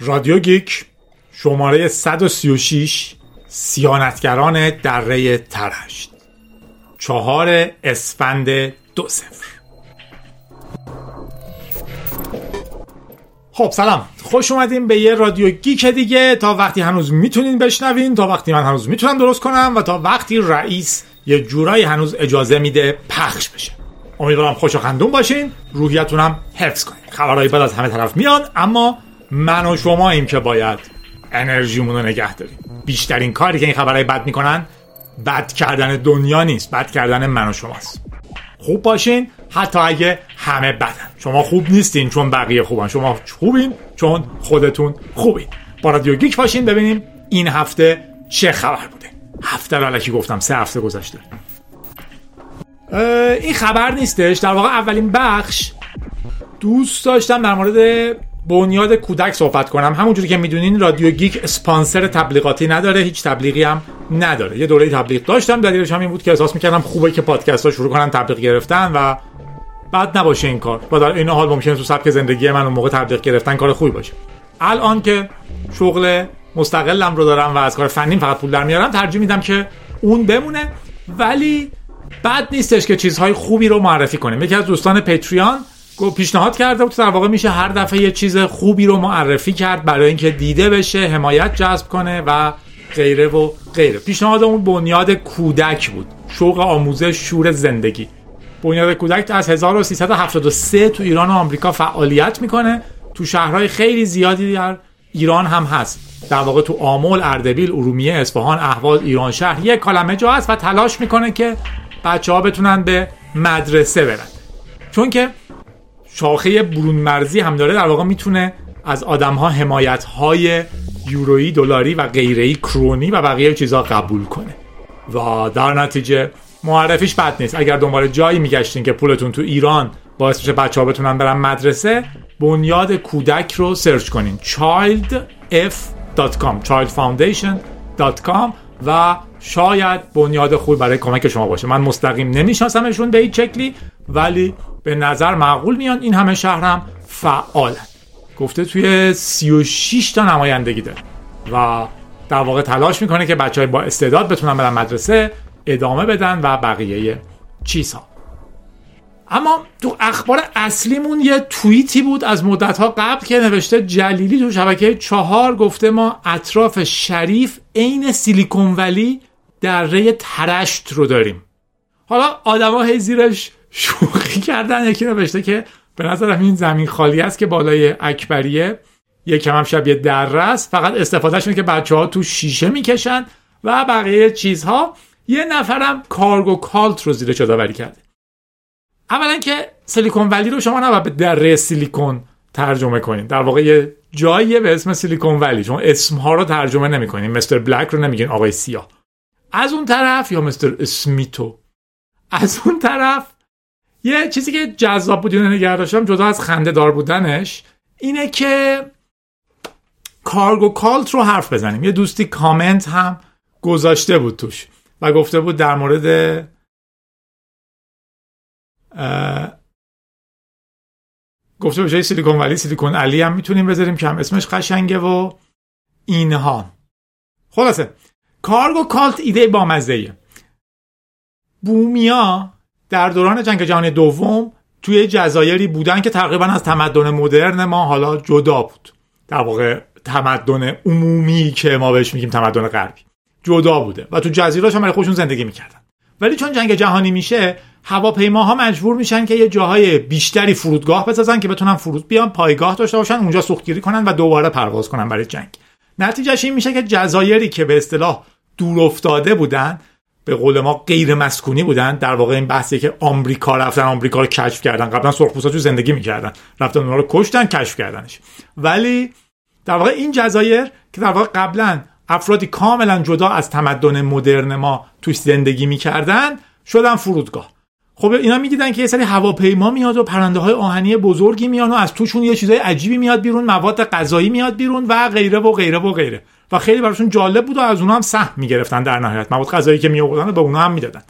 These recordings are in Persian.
رادیو گیک شماره 136 سیانتگران دره ترشت. چهار اسفند دو سفر خب سلام. خوش اومدیم به یه رادیو گیک دیگه. تا وقتی هنوز می‌تونین بشنوین تا وقتی من هنوز می‌تونم درست کنم و تا وقتی رئیس یه جورایی هنوز اجازه میده پخش بشه. امیدوارم خوش و خندون باشین. روحیتونم حفظ کنین. خبرهای بعد از همه طرف میان اما من و شما ایم که باید انرژیمون رو نگه داریم. بیشترین کاری که این خبرهای بد می‌کنن بد کردن دنیا نیست بد کردن من و شماست. خوب باشین حتی اگه همه بدن. شما خوب نیستین چون بقیه خوبن. شما خوبین چون خودتون خوبین. با رادیو گیک باشین ببینیم این هفته چه خبر بوده. هفته رو علکی گفتم سه هفته گذشته. این خبر نیستش. در واقع اولین بخش دوست داشتم در مورد بنیاد کودک صحبت کنم. همونجوری که می‌دونین رادیو گیک اسپانسر تبلیغاتی نداره هیچ تبلیغی هم نداره. یه دوره تبلیغ داشتم دلیلش هم این بود که احساس می‌کردم خوبه که پادکست ها شروع کنن تبلیغ گرفتن و بعد نباشه این کار. و در این حال ممکنه تو سبک زندگی من اون موقع تبلیغ گرفتن کار خوبی باشه. الان که شغل مستقلم رو دارم و از کار فنیم فقط پول در میارم ترجیح میدم که اون بمونه. ولی بد نیستش که چیزهای خوبی رو معرفی کنیم. یکی از دوستان پتریان پیشنهاد کرده بود در واقع میشه هر دفعه یه چیز خوبی رو معرفی کرد برای اینکه دیده بشه حمایت جذب کنه و غیره و غیره. پیشنهاد اون بنیاد کودک بود. شوق آموزش شور زندگی. بنیاد کودک از 1373 تو ایران و آمریکا فعالیت می‌کنه. تو شهرهای خیلی زیادی در ایران هم هست. در واقع تو آمل، اردبیل، ارومیه، اصفهان، اهواز، ایران شهر. یک کلمه جا هست و تلاش می‌کنه که بچه ها بتونن به مدرسه برن. چون که شاخه برون مرزی هم داره. در واقع می‌تونه از آدم ها حمایت های یورویی دلاری و غیره کرونی و بقیه چیزها قبول کنه. و در نتیجه معرفیش بد نیست. اگر دنبال جایی میگشتین که پولتون تو ایران باعث بشه بچه ها بتونن برن مدرسه بنیاد کودک رو سرچ کنین. childf.com childfoundation.com و شاید بنیاد خوب برای کمک شما باشه. من مستقیم نمیشناسمشون به این شکلی ولی به نظر معقول میان این همه شهرم فعالن گفته توی 36 تا نمایندگی داره. و در واقع تلاش می‌کنه که بچه های با استعداد بتونن برن مدرسه ادامه بدن و بقیه چیزها. اما تو اخبار اصلیمون یه توییتی بود از مدت ها قبل که نوشته جلیلی تو شبکه چهار گفته ما اطراف شریف عین سیلیکون ولی دره ترشت رو داریم. حالا آدما هی زیرش شوخی کردن یکی نوشته که به نظرم این زمین خالی است که بالای اکبریه. یکم هم شبیه دره است. فقط استفادهشون که بچه ها تو شیشه می‌کشن و بقیه چیزها یه نفرم کارگو کالت رو زیرش یادآوری کرده. اولا که سیلیکون ولی رو شما نباید به دره سیلیکون ترجمه کنین. در واقع یه جاییه به اسم سیلیکون ولی. شما اسمها رو ترجمه نمی‌کنین. مستر بلک رو نمیگین آقای سیاه. از اون طرف یا مستر اسمیتو؟ از اون طرف یه چیزی که جذاب بود اینو نگه داشتم جدا از خنده دار بودنش اینه که کارگو کالت رو حرف بزنیم. یه دوستی کامنت هم گذاشته بود توش و گفته بود در مورد گفته به جای سیلیکون ولی سیلیکون علی هم می‌تونیم بذاریم که هم اسمش قشنگه و اینها. خلاصه کارگو کالت ایده با مزهیه بومیا در دوران جنگ جهانی دوم توی جزایری بودن که تقریبا از تمدن مدرن ما حالا جدا بود. در واقع تمدن عمومی که ما بهش میگیم تمدن غربی. جدا بوده و تو جزیره هم برای خودشون زندگی می‌کردن. ولی چون جنگ جهانی میشه هواپیماها مجبور میشن که یه جاهای بیشتری فرودگاه بسازن که بتونن فرود بیان پایگاه داشته باشن اونجا سوختگیری کنن و دوباره پرواز کنن برای جنگ. نتیجهش این میشه که جزایری که به اصطلاح دور افتاده بودن به قول ما غیر مسکونی بودن. در واقع این بحثی که آمریکا رفتن آمریکا رو کشف کردن. قبلا سرخپوستا تو زندگی می‌کردن. رفتن اونها رو کشتن کشف کردنش. ولی در واقع این جزایر که در واقع قبلا افرادی کاملا جدا از تمدن مدرن ما توش زندگی می‌کردن شدن فرودگاه. خب اینا می‌دیدن که یه سری هواپیما میاد و پرنده های آهنی بزرگی میان و از توشون یه چیزای عجیبی میاد بیرون مواد غذایی میاد بیرون و غیره و غیره و غیره. و خیلی براشون جالب بود و از اونها هم سهم می‌گرفتن در نهایت. مواد غذایی که میآوردن به اونها هم می‌دادن.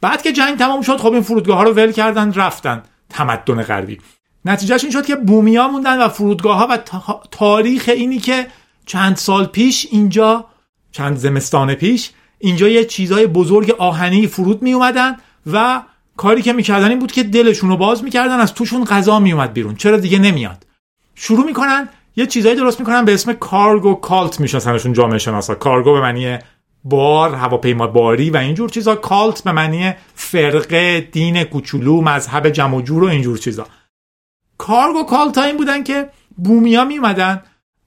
بعد که جنگ تمام شد خب این فرودگاه ها رو ول کردن رفتن. تمدن غربی. نتیجهش این شد که بومیا موندن و فرودگاه ها و تاریخ اینی که چند سال پیش اینجا چند زمستان پیش اینجا یه چیزای بزرگ آهنی فرود می اومدن و کاری که می‌کردن این بود که دلشون رو باز می‌کردن از توشون غذا میومد بیرون. چرا دیگه نمیاد؟ شروع می‌کنن یه چیزایی درست می‌کنن به اسم cargo cult میشناسنشون جامعه شناسا. کارگو به معنی بار هواپیما باری و اینجور چیزا. cult به معنی فرقه دین کوچولو مذهب جمع جور و اینجور چیزا. cargo cult ها این بودن که بومیا میومدن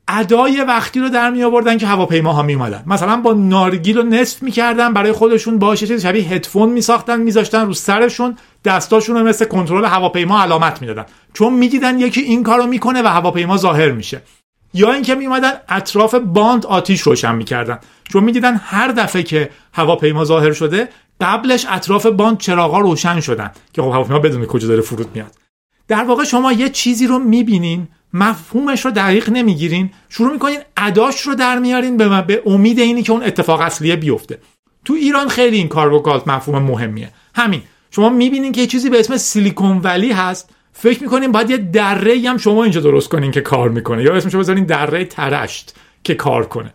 ادای وقتی رو در می آوردن که هواپیماها می اومدن مثلا با نارگیل رو نصف می‌کردن برای خودشون باشه چیز شبیه هدفون میساختن میذاشتن رو سرشون. دستاشون رو مثل کنترل هواپیما علامت می‌دادن. چون می‌دیدن یکی این کارو می‌کنه و هواپیما ظاهر میشه. یا اینکه میومدن اطراف باند آتیش روشن می‌کردن. چون می‌دیدن هر دفعه که هواپیما ظاهر شده قبلش اطراف باند چراغا روشن شدن. که خب هواپیما بدون کجا داره فرود میاد. در واقع شما یه چیزی رو می‌بینین مفهومش رو دقیق نمی‌گیرین شروع می‌کنین اداش رو در میارین به, به امید اینی که اون اتفاق اصلیه بیفته. تو ایران خیلی این کاربوکالت مفهوم مهمیه. همین. شما می‌بینین که یه چیزی به اسم سیلیکون ولی هست. فکر می‌کنین باید یه دره هم شما اینجا درست کنین که کار می‌کنه. یا اسمشو بذارین دره ترشت که کار کنه.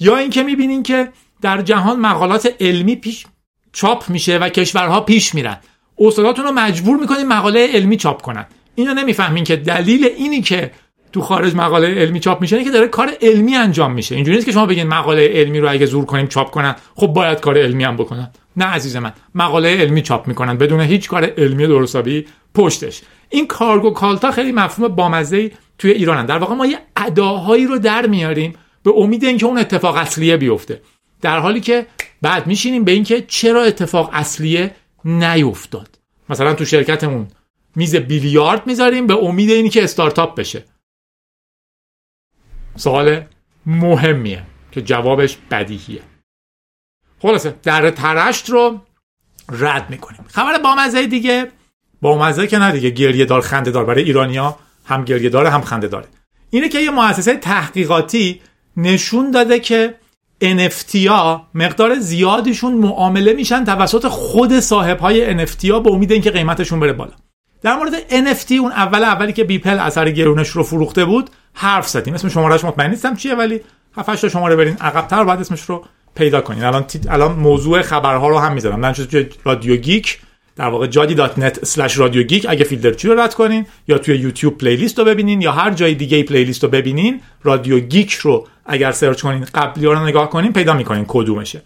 یا اینکه می‌بینین که در جهان مقالات علمی پیش چاپ میشه و کشورها پیش میرن. استاداتون رو مجبور می‌کنین مقاله علمی چاپ کنن. اینو نمی‌فهمین که دلیل اینی که تو خارج مقاله علمی چاپ میشه که داره کار علمی انجام میشه. اینجوری نیست که شما بگین مقاله علمی رو اگه زور کنیم چاپ کنن. خب باید کار علمی هم بکنن. نه عزیز من مقاله علمی چاپ می‌کنن بدون هیچ کار علمی درستابی پشتش. این کارگو کالتا خیلی مفهوم بامزه توی ایرانن. در واقع ما یه اداهایی رو در میاریم به امید اینکه اون اتفاق اصلیه بیفته. در حالی که بعد میشینیم به اینکه چرا اتفاق اصلیه نیفتاد. مثلا تو شرکتمون میز بیلیارد می‌ذاریم به امید اینی که استارتاپ بشه. سوال مهمیه که جوابش بدیهیه. خلاصه در ترشت رو رد می‌کنیم. خبر بامزه دیگه بامزه که نه دیگه گریه دار خنده دار برای ایرانیا هم گریه داره هم خنده داره اینه که یه مؤسسه تحقیقاتی نشون داده که NFT ها مقدار زیادیشون معامله میشن توسط خود صاحب های NFT ها به امید اینکه قیمتشون بره بالا. در مورد NFT اون اول اولی که بیپل اثر گرونش رو فروخته بود حرف زدیم. اسم شمارهش مطمئن نیستم چیه ولی 7 تا شماره برین عقب‌تر بعد اسمش رو پیدا کنین. الان الان موضوع خبرها رو هم می‌ذارم من رادیو گیک در واقع جادی dot net رادیو گیک اگه فیلترچی رو رد کنین یا توی یوتیوب playlist رو ببینین یا هر جای دیگه playlist رو ببینین رادیو گیک رو اگر سرچ کنین قبلی رو نگاه کنین پیدا می‌کنین کدومشه.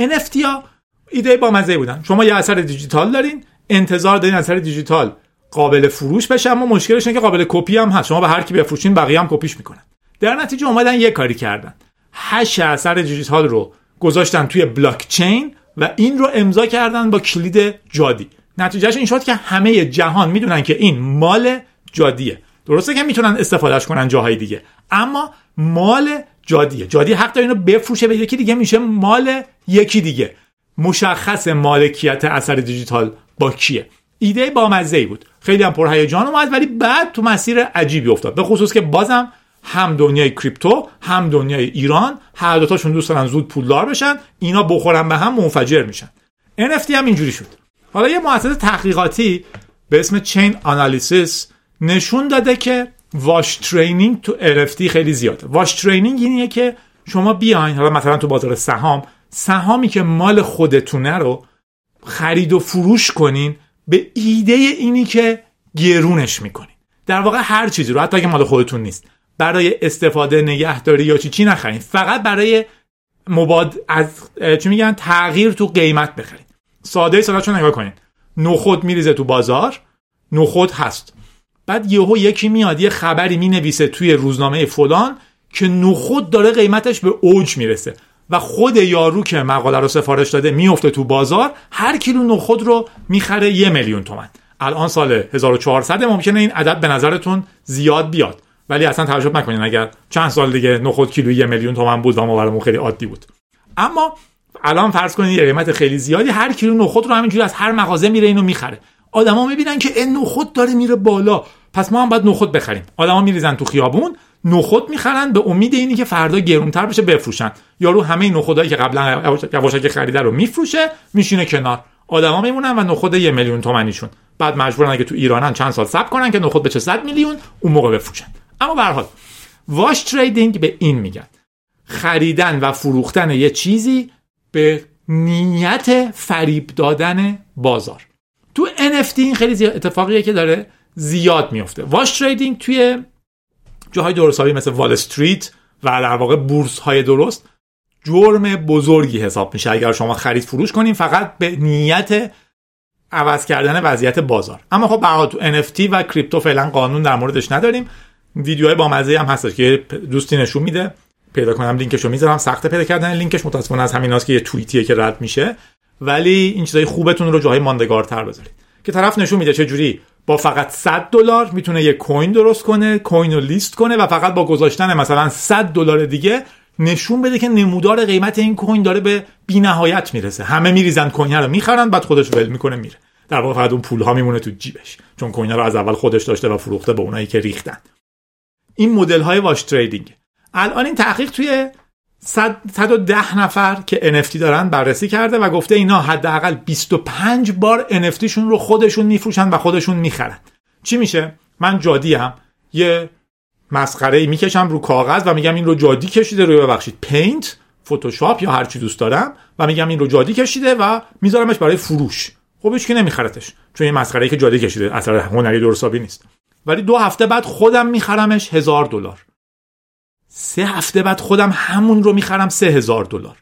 NFT ها ایده با مزه بودن. شما یه اثر دیجیتال دارین انتظار دارین اثر دیجیتال قابل فروش بشه اما مشکلش اینه که قابل کپی هم هست. شما به هر کی بفروشین بقیه هم کپیش می‌کنن. در نتیجه اومدن یه کاری کردن. hash اثر دیجیتال رو گذاشتن توی بلاک چین و این رو امضا کردن با کلید جادی. نتیجهش این شد که همه جهان می‌دونن که این مال جادیه. درسته که می‌تونن استفادهش کنن جاهای دیگه اما مال جادیه. جادی حق داره اینو بفروشه به یکی دیگه میشه مال یکی دیگه. مشخص مالکیت اثر دیجیتال با کیه؟ ایده با مزه بود. خیلی هم پرهیجان اومد ولی بعد تو مسیر عجیبی افتاد. به خصوص که بازم هم دنیای کریپتو هم دنیای ایران هر دوتاشون دوست دارن زود پولدار بشن اینا بخورن به هم منفجر میشن. NFT هم اینجوری شد. حالا یه مؤسسه تحقیقاتی به اسم چین آنالیسیس نشون داده که واش ترینینگ تو NFT خیلی زیاده. واش ترینینگ اینیه که شما بیاین حالا مثلا تو بازار سهام سهامی که مال خودتونه رو خرید و فروش کنین به ایده اینی که گرونش می‌کنین. در واقع هر چیزی رو حتی اگه مال خودتون نیست. برای استفاده نگهداری یا چی چی نخرین فقط برای مباد از چی میگن؟ تغییر تو قیمت بخرین ساده ساده چون نگاه کنین. نخود میریزه تو بازار. نخود هست. بعد یهو یکی میاد یه خبری می‌نویسه توی روزنامه فلان که نخود داره قیمتش به اوج می‌رسه و خود یارو که مقاله رو سفارش داده میفته تو بازار هر کیلو نخود رو می‌خره یه میلیون تومن. الان سال 1400 ممکنه این عدد به نظرتون زیاد بیاد. ولی اصلا تعجب نکنین اگر چند سال دیگه نخود کیلو یه میلیون تومن بود و ما خیلی عادی بود. اما الان فرض کنید یه قیمت خیلی زیادی هر کیلو نخود رو همینجوری از هر مغازه میره اینو می‌خره. آدما می‌بینن که این نخود داره میره بالا. پس ما هم باید نخود بخریم. آدما میریزن تو خیابون نخود می‌خرن به امید اینی که فردا گرونتر بشه بفروشن. یارو همه نخودایی که قبلا یواشکی خریده رو میفروشه میشینه کنار. آدما میمونن و نخود یه میلیون تومنیشون. بعد مجبورن اگه تو ایرانن چند سال صبر کنن که نخود به چه 100 میلیون اون موقع بفروشن. اما به حال wash trading به این میگن. خریدن و فروختن یه چیزی به نیت فریب دادن بازار. تو NFT این خیلی اتفاقیه که داره زیاد میفته. wash trading توی جاهای درست مثل وال استریت و در واقع بورس های درست جرم بزرگی حساب میشه. اگر شما خرید فروش کنین فقط به نیت عوض کردن وضعیت بازار. اما خب برای تو NFT و کریپتو فعلا قانون در موردش نداریم. ویدیوهای با مزه هم هستش که دوستی نشون میده. پیدا کنم لینکشو می‌ذارم. سخت پیدا کردن لینکش. متاسفانه از همیناست که یه توییتیه که رد میشه. ولی این چیزای خوبتون رو جاهای ماندگارتر بذارید. که طرف نشون میده چه جوری با فقط 100 دلار می‌تونه یه کوین درست کنه کوین رو لیست کنه و فقط با گذاشتن مثلا 100 دلار دیگه نشون بده که نمودار قیمت این کوین داره به بینهایت می‌رسه. همه میریزن کوین رو می‌خرن بعد خودش ول می‌کنه میره. در واقع فقط اون پول ها میمونه تو جیبش. چون کوین رو از اول خودش داشته و فروخته به اونایی که ریختن. این مدل های واش تریدینگ. الان این تحقیق توی 110 نفر که NFT دارن بررسی کرده و گفته اینا حداقل 25 بار NFT شون رو خودشون میفروشن و خودشون می‌خرن. چی میشه؟ من جادی هم یه مسخره ای می‌کشم رو کاغذ و میگم این رو جادی کشیده رو ببخشید. پینت فتوشاپ یا هر چی دوست دارم و میگم این رو جادی کشیده و میذارمش برای فروش. خب هیچ نمیخرتش چون این مسخره ای که جادی کشیده اثر هنری درستابی نیست. ولی دو هفته بعد خودم میخرمش هزار دلار. سه هفته بعد خودم همون رو می‌خرم سه هزار دلار.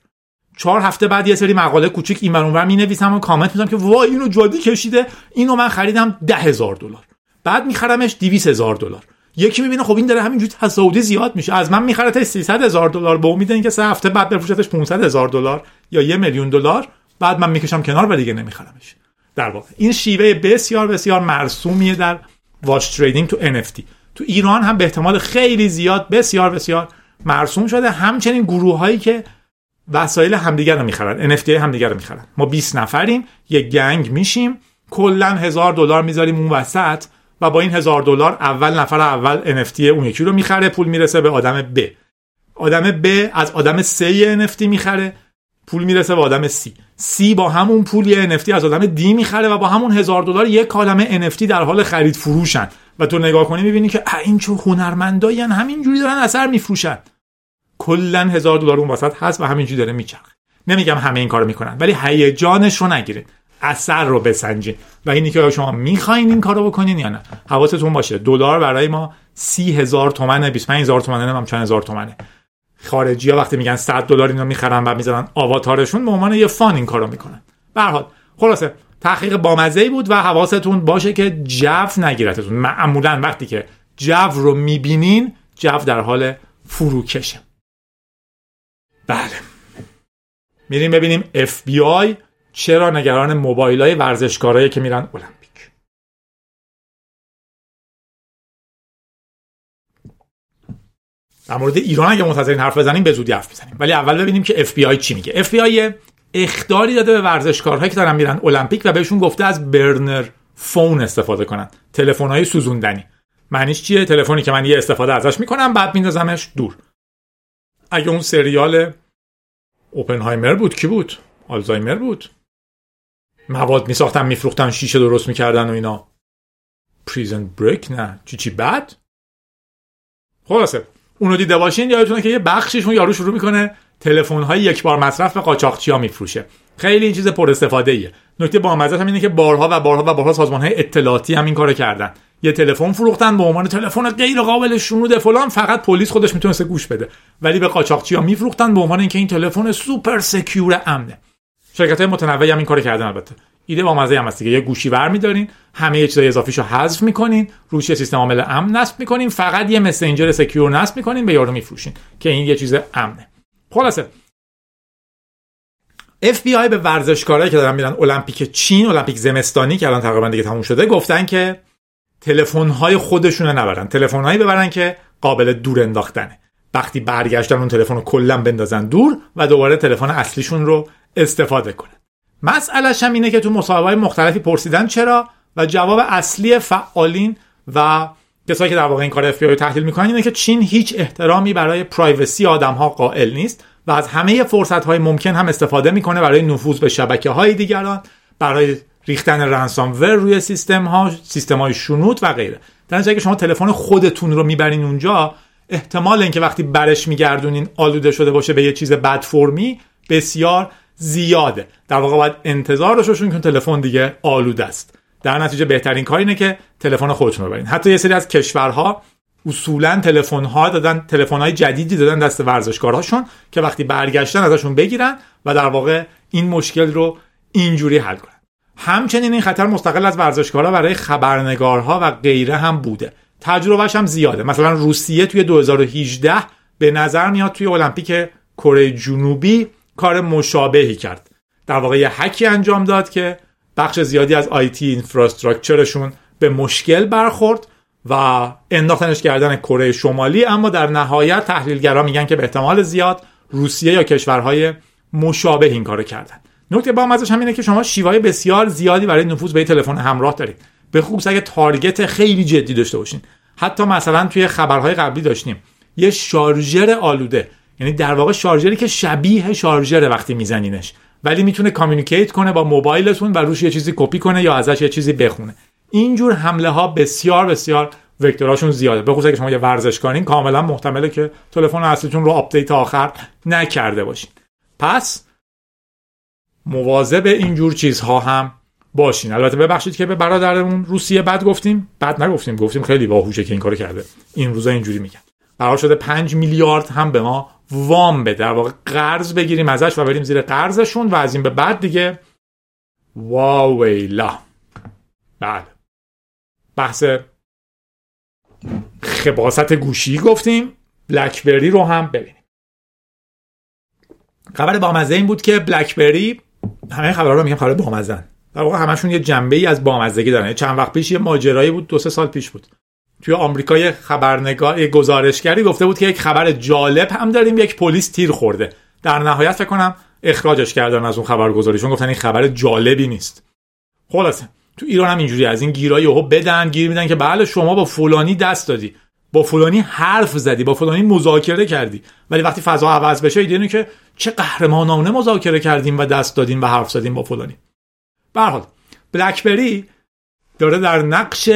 چهار هفته بعد یه سری مقاله کوچیک این اونور می نویسم و کامنت میدم که وای اینو جادی کشیده اینو من خریدم ده هزار دلار. بعد میخرمش 200 هزار دلار. یکی می‌بینه خب این داره همینجوری تصاعدی زیاد میشه. از من میخرتش 300 هزار دلار. به امید اینکه سه هفته بعد بفروشتش 500 هزار دلار یا یه میلیون دلار بعد من می‌کشم کنار و دیگه نمیخرمش. در واقع این شیوه بسیار بسیار مرسومیه در واچ تریدینگ تو NFT تو ایران هم به احتمال خیلی زیاد بسیار بسیار مرسوم شده. همچنین گروه هایی که وسایل همدیگر رو می‌خرن NFT همدیگر رو می‌خرن. ما 20 نفریم یک گنگ میشیم کلا هزار دلار می‌ذاریم اون وسط و با این هزار دلار اول نفر اول NFT اون یکی رو می‌خره پول می‌رسه به آدم ب آدم ب از آدم سه NFT می‌خره. پول می‌رسه به آدم سی. سی با همون پول یه NFT از آدم دی می‌خره و با همون هزار دلار یک کالمه NFT در حال خرید فروشن. و تو نگاه کنی می‌بینی که این چه هنرمندایی همینجوری دارن اثر میفروشن. کلا هزار دلار اون وسط هست و همینجوری داره میچرخه. نمیگم همه این کارو می‌کنن ولی هیجانش رو نگیرید. اثر رو بسنجین و اینی که شما می‌خواین این کارو بکنین یا نه. حواستون باشه. دلار برای ما سی هزار تومنه 25 هزار تومنه نمیم چند هزار تومنه. خارجی ها وقتی میگن 100 دلار اینو می‌خرن و می‌ذارن آواتارشون به عنوان یه فان این کارو می‌کنن. به حال خلاصه تحقیق بامزه بود و حواستون باشه که جو نگیرتتون. معمولا وقتی که جو رو می‌بینین جو در حال فروکشه. بله. میریم ببینیم FBI چرا نگران موبایل های ورزشکارایی که میرن المپیک در مورد ایران اگه منتظرین حرف بزنیم به زودی حرف بزنیم ولی اول ببینیم که FBI چی میگه. FBI اخداری داده به ورزشکارهایی که دارن میرن المپیک و بهشون گفته از برنر فون استفاده کنن. تلفن های سوزوندنی. معنیش چیه؟ تلفنی که من یه استفاده ازش می‌کنم بعد میندازمش دور. اگه اون سریال اوپنهایمر بود کی بود؟ آلزایمر بود. مواد میساختن میفروختن شیشه درست می‌کردن و اینا. پریزن بریک نه. چی چی بد خلاصه. اونو دیده باشین یادتونه که یه بخشیشون یارو شروع می‌کنه تلفن های یک بار مصرف به قاچاقچی ها میفروشه. خیلی این چیز پر استفاده ایه نکته با هم اینه که بارها و بارها و بارها سازمان های اطلاعاتی هم این کارو کردن. یه تلفن فروختن به عنوان تلفن غیر قابل شنود فلان فقط پلیس خودش می‌تونسته گوش بده. ولی به قاچاقچی ها میفروختن به عنوان اینکه این تلفن super secure امنه. شرکت های متنوعی هم این کارو کردن البته. ایده با مزه هم هست دیگه. یه گوشی ور میدارین همه چیزای اضافیشو حذف می‌کنین روش سیستم عامل امن نصب می‌کنین فقط یه messenger secure نصب می‌کنین به یارو میفروشین که این یه چیز امنه. خلاصه. FBI به ورزشکارایی که دارن میرن المپیک چین المپیک زمستانی که الان تقریبا دیگه تموم شده گفتن که تلفن های خودشون رو نبرن. تلفن هایی ببرن که قابل دور انداختنه. وقتی برگشتن اون تلفن رو کلا بندازن دور و دوباره تلفن اصلیشون رو استفاده کنن. مسئلهش هم اینه که تو مصاحبه مختلفی پرسیدن چرا و جواب اصلی فعالین و کسایی که در واقع این کار اف تحلیل می‌کنن اینه که چین هیچ احترامی برای پرایوسی آدم ها قائل نیست و از همه فرصت های ممکن هم استفاده می‌کنه برای نفوذ به شبکه های دیگران برای ریختن رنسامور روی سیستم ها سیستم های شنود و غیره. در نتیجه شما تلفن خودتون رو می‌برین اونجا احتمال اینکه وقتی برش میگردونین آلوده شده باشه به یه چیز بد فرمی بسیار زیاده. در واقع باید انتظار داشته باشین که تلفن دیگه آلوده است. در نتیجه بهترین کار اینه که تلفن خودتون رو ببرین. حتی یه سری از کشورها اصولا تلفن ها دادن تلفن های جدیدی دادن دست ورزشکارهاشون که وقتی برگشتن ازشون بگیرن و در واقع این مشکل رو اینجوری حل کنن. همچنین این خطر مستقل از ورزشکارها برای خبرنگارها و غیره هم بوده. تجربهش هم زیاده. مثلا روسیه توی 2018 به نظر میاد توی المپیک کره جنوبی کار مشابهی کرد. در واقع یه حکی انجام داد که بخش زیادی از آیتی اینفراستراکچرشون به مشکل برخورد و انداختنش کردن کره شمالی اما در نهایت تحلیلگرا میگن که به احتمال زیاد روسیه یا کشورهای مشابه این کارو کردن. نکته باارزش هم اینه که شما شیوای بسیار زیادی برای نفوذ به تلفن همراه دارید. به خصوص اگه target خیلی جدی داشته باشین. حتی مثلا توی خبرهای قبلی داشتیم. یه شارژر آلوده یعنی در واقع شارژری که شبیه شارژر وقتی میزنینش. ولی می‌تونه communicate کنه با موبایلتون و روش یه چیزی کپی کنه یا ازش یه چیزی بخونه. اینجور حمله ها بسیار بسیار vector اشون زیاده. به خصوص شما یه ورزشکارین کاملا محتمله که تلفن اصلیتون رو آپدیت آخر نکرده باشین. پس مواظب اینجور چیزها هم باشین. البته ببخشید که به برادرمون روسیه بد گفتیم. بد نگفتیم. گفتیم خیلی باهوشه که این کارو کرده. این روزا اینجوری میگن قرار شده 5 میلیارد هم به ما وام بده. در واقع قرض بگیریم ازش و بریم زیر قرضشون و از این به بعد دیگه واویلا. بله. بحث خباست گوشی گفتیم. بلکبری رو هم ببینیم. خبر بامزه این بود که بلکبری همه خبرها رو میگم خبر بامزن در واقع همشون یه جنبه ای از بامزگی دارن. چند وقت پیش یه ماجرایی بود دو سه سال پیش بود. توی آمریکا یه خبرنگار یه گزارشگری گفته بود که یک خبر جالب هم داریم یک پلیس تیر خورده. در نهایت فکر کنم اخراجش کردن از اون خبرگزاریشون گفتن این خبر جالبی نیست. خلاصه تو ایران هم اینجوری از این گیرای یهو بدن گیر میدن که بله شما با فلانی دست دادی. با فلانی حرف زدی با فلانی مذاکره کردی. ولی وقتی فضا عوض بشه ایده که چه قهرمانانه مذاکره کردیم و دست دادیم و حرف زدیم با فلانی. به حال بلکبری داره در نقش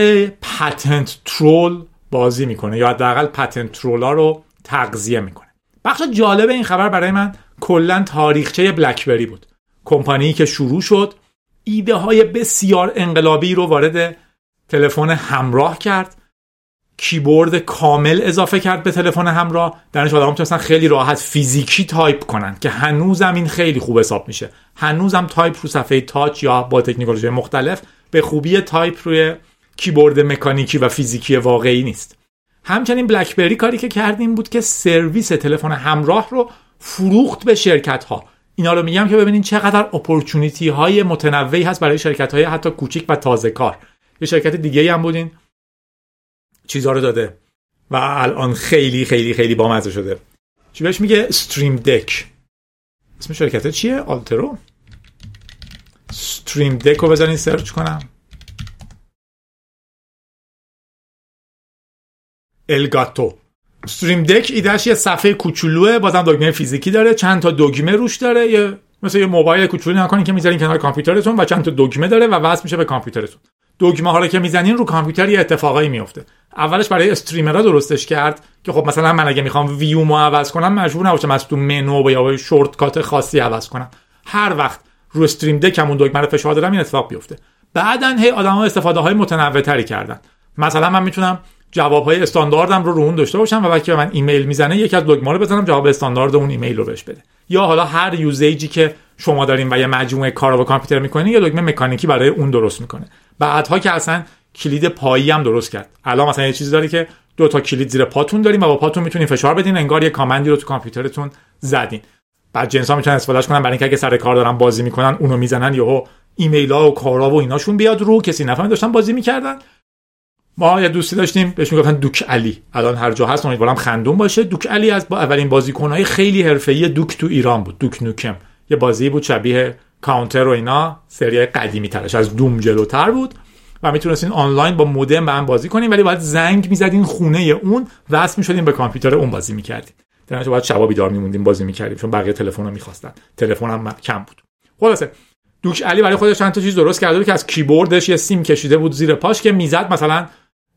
پتنت ترول بازی می‌کنه یا حداقل پتنت ترولا رو تغذیه می‌کنه. بخش جالب این خبر برای من کلا تاریخچه بلکبری بود. کمپانی که شروع شد ایده های بسیار انقلابی رو وارد تلفن همراه کرد. کیبورد کامل اضافه کرد به تلفن همراه. درش آدم می‌تونستن خیلی راحت فیزیکی تایپ کنن که هنوزم این خیلی خوب حساب میشه. هنوزم تایپ رو صفحه تاچ یا با تکنولوژی مختلف به خوبی تایپ روی کیبورد مکانیکی و فیزیکی واقعی نیست. همچنین بلکبری کاری که کردیم بود که سرویس تلفن همراه رو فروخت به شرکت ها اینا رو میگم که ببینین چقدر اپورتونیتی های متنوعی هست برای شرکت های حتی کوچیک و تازه کار. یه شرکت دیگه هم بودین چیزها رو داده. و الان خیلی خیلی خیلی بامزه شده. چی بهش میگه؟ استریم دک اسم شرکت چیه؟ آلترو استریم دک رو بزنین سرچ کنم. الگاتو. استریم دک ایدهش یه صفحه کوچولوه بازم دگمه فیزیکی داره. چند تا دگمه روش داره. یه مثل یه موبایل کوچولو نکنین که می‌ذارین کنار کامپیوترتون و چند تا دگمه داره و وصل میشه به کامپیوترتون. دگمه ها رو که می‌زنین رو کامپیوتر یه اتفاقایی میفته اولش برای استریمرها درستش کرد که خب مثلا من اگه می‌خوام ویو مو عوض کنم مجبور نباشم از تو منو یا شورت کات خاصی عوض کنم. هر وقت رو استریم دکمون دکمه رو فشار دادم این اتفاق بیفته. بعدا هی آدما استفاده های متنوع تری کردن. مثلا من می‌تونم جواب های استانداردم رو رو اون داشته باشم و وقتی من ایمیل می‌زنه یکی از دکمه رو بزنم جواب استاندارد اون ایمیل رو بهش بده. یا حالا هر usage ی که شما دارین و یه مجموعه کارا با کامپیوتر می‌کنین یه دکمه مکانیکی برای اون درست می‌کنه. بعدها که اصلا کلید پایی هم درست کرد. الان مثلا یه چیزی داره که دو تا کلید زیر پاتون داریم و با پاتون می‌تونین فشار بدین انگار یه command ی رو تو کامپیوترتون زدین. بعد ها می‌تونن استفادهش کنن. برای اینکه اگه سر کار دارن بازی می‌کنن اونو می‌زنن یهو ایمیل ها و کارا و ایناشون بیاد رو. کسی نفهمه داشتن بازی می‌کردن. ما یه دوستی داشتیم بهش می‌گفتن دوک علی. الان هر جا هست امیدوارم خندون باشه. دوک علی از با اولین بازیکنهای خیلی حرفه‌ای دوک تو ایران بود. دوک نوکم. یه بازی بود شبیه کاونتر و اینا. سری قدیمی ترش. از دوم جلوتر بود. و می‌تونستین آنلاین با مودم به هم بازی کنین ولی باید زنگ می‌زدین خونه اون وصل می‌شدین به کامپیوتر اون بازی می‌کردین. در باید شبا بیدار میموندیم بازی می‌کردیم چون بقیه تلفن رو می‌خواستن. تلفن هم کم بود. خلاصه دوک علی برای خودش چند تا چیز درست کرده بود که از کیبوردش یه سیم کشیده بود زیر پاش که می‌زد مثلا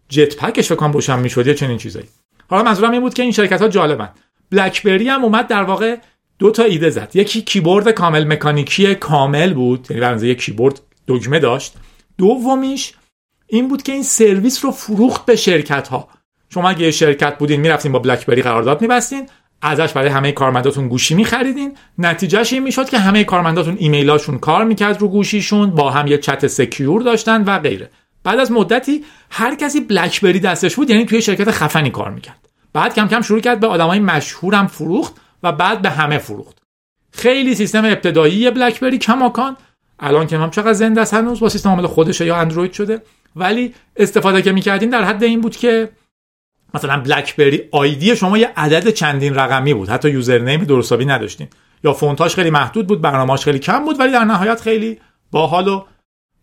jetpack ش فکر کنم روشن می‌شد یا چنین چیزایی. حالا منظورم این بود که این شرکت ها جالبن. بلکبری هم اومد در واقع دو تا ایده زد. یکی کیبورد کامل مکانیکی کامل بود یعنی برنامه یک کیبورد دکمه داشت. دومیش این بود که این سرویس رو فروخت به شرکت ها شما اگه شرکت بودین می‌رفتین با بلکبری قرارداد میبستین ازش برای همه کارمنداتون گوشی میخریدین. نتیجهش این می‌شد که همه کارمنداتون ایمیلاشون کار می‌کرد رو گوشیشون با هم یه چت سکیور داشتن و غیره. بعد از مدتی هر کسی بلکبری دستش بود یعنی توی شرکت خفنی کار می‌کرد. بعد کم کم شروع کرد به آدمای مشهورم فروخت و بعد به همه فروخت. خیلی سیستم ابتدایی بلکبری کماکان. الان که هم چقدر زنده است هنوز با سیستم عامل خودشه یا اندروید شده. ولی استفاده که می‌کردیم در حد این بود که مثلا بلکبری آیدی شما یه عدد چندین رقمی بود. حتی یوزرنیم درستابی نداشتین یا فونتاش خیلی محدود بود برنامه‌اش خیلی کم بود ولی در نهایت خیلی باحال و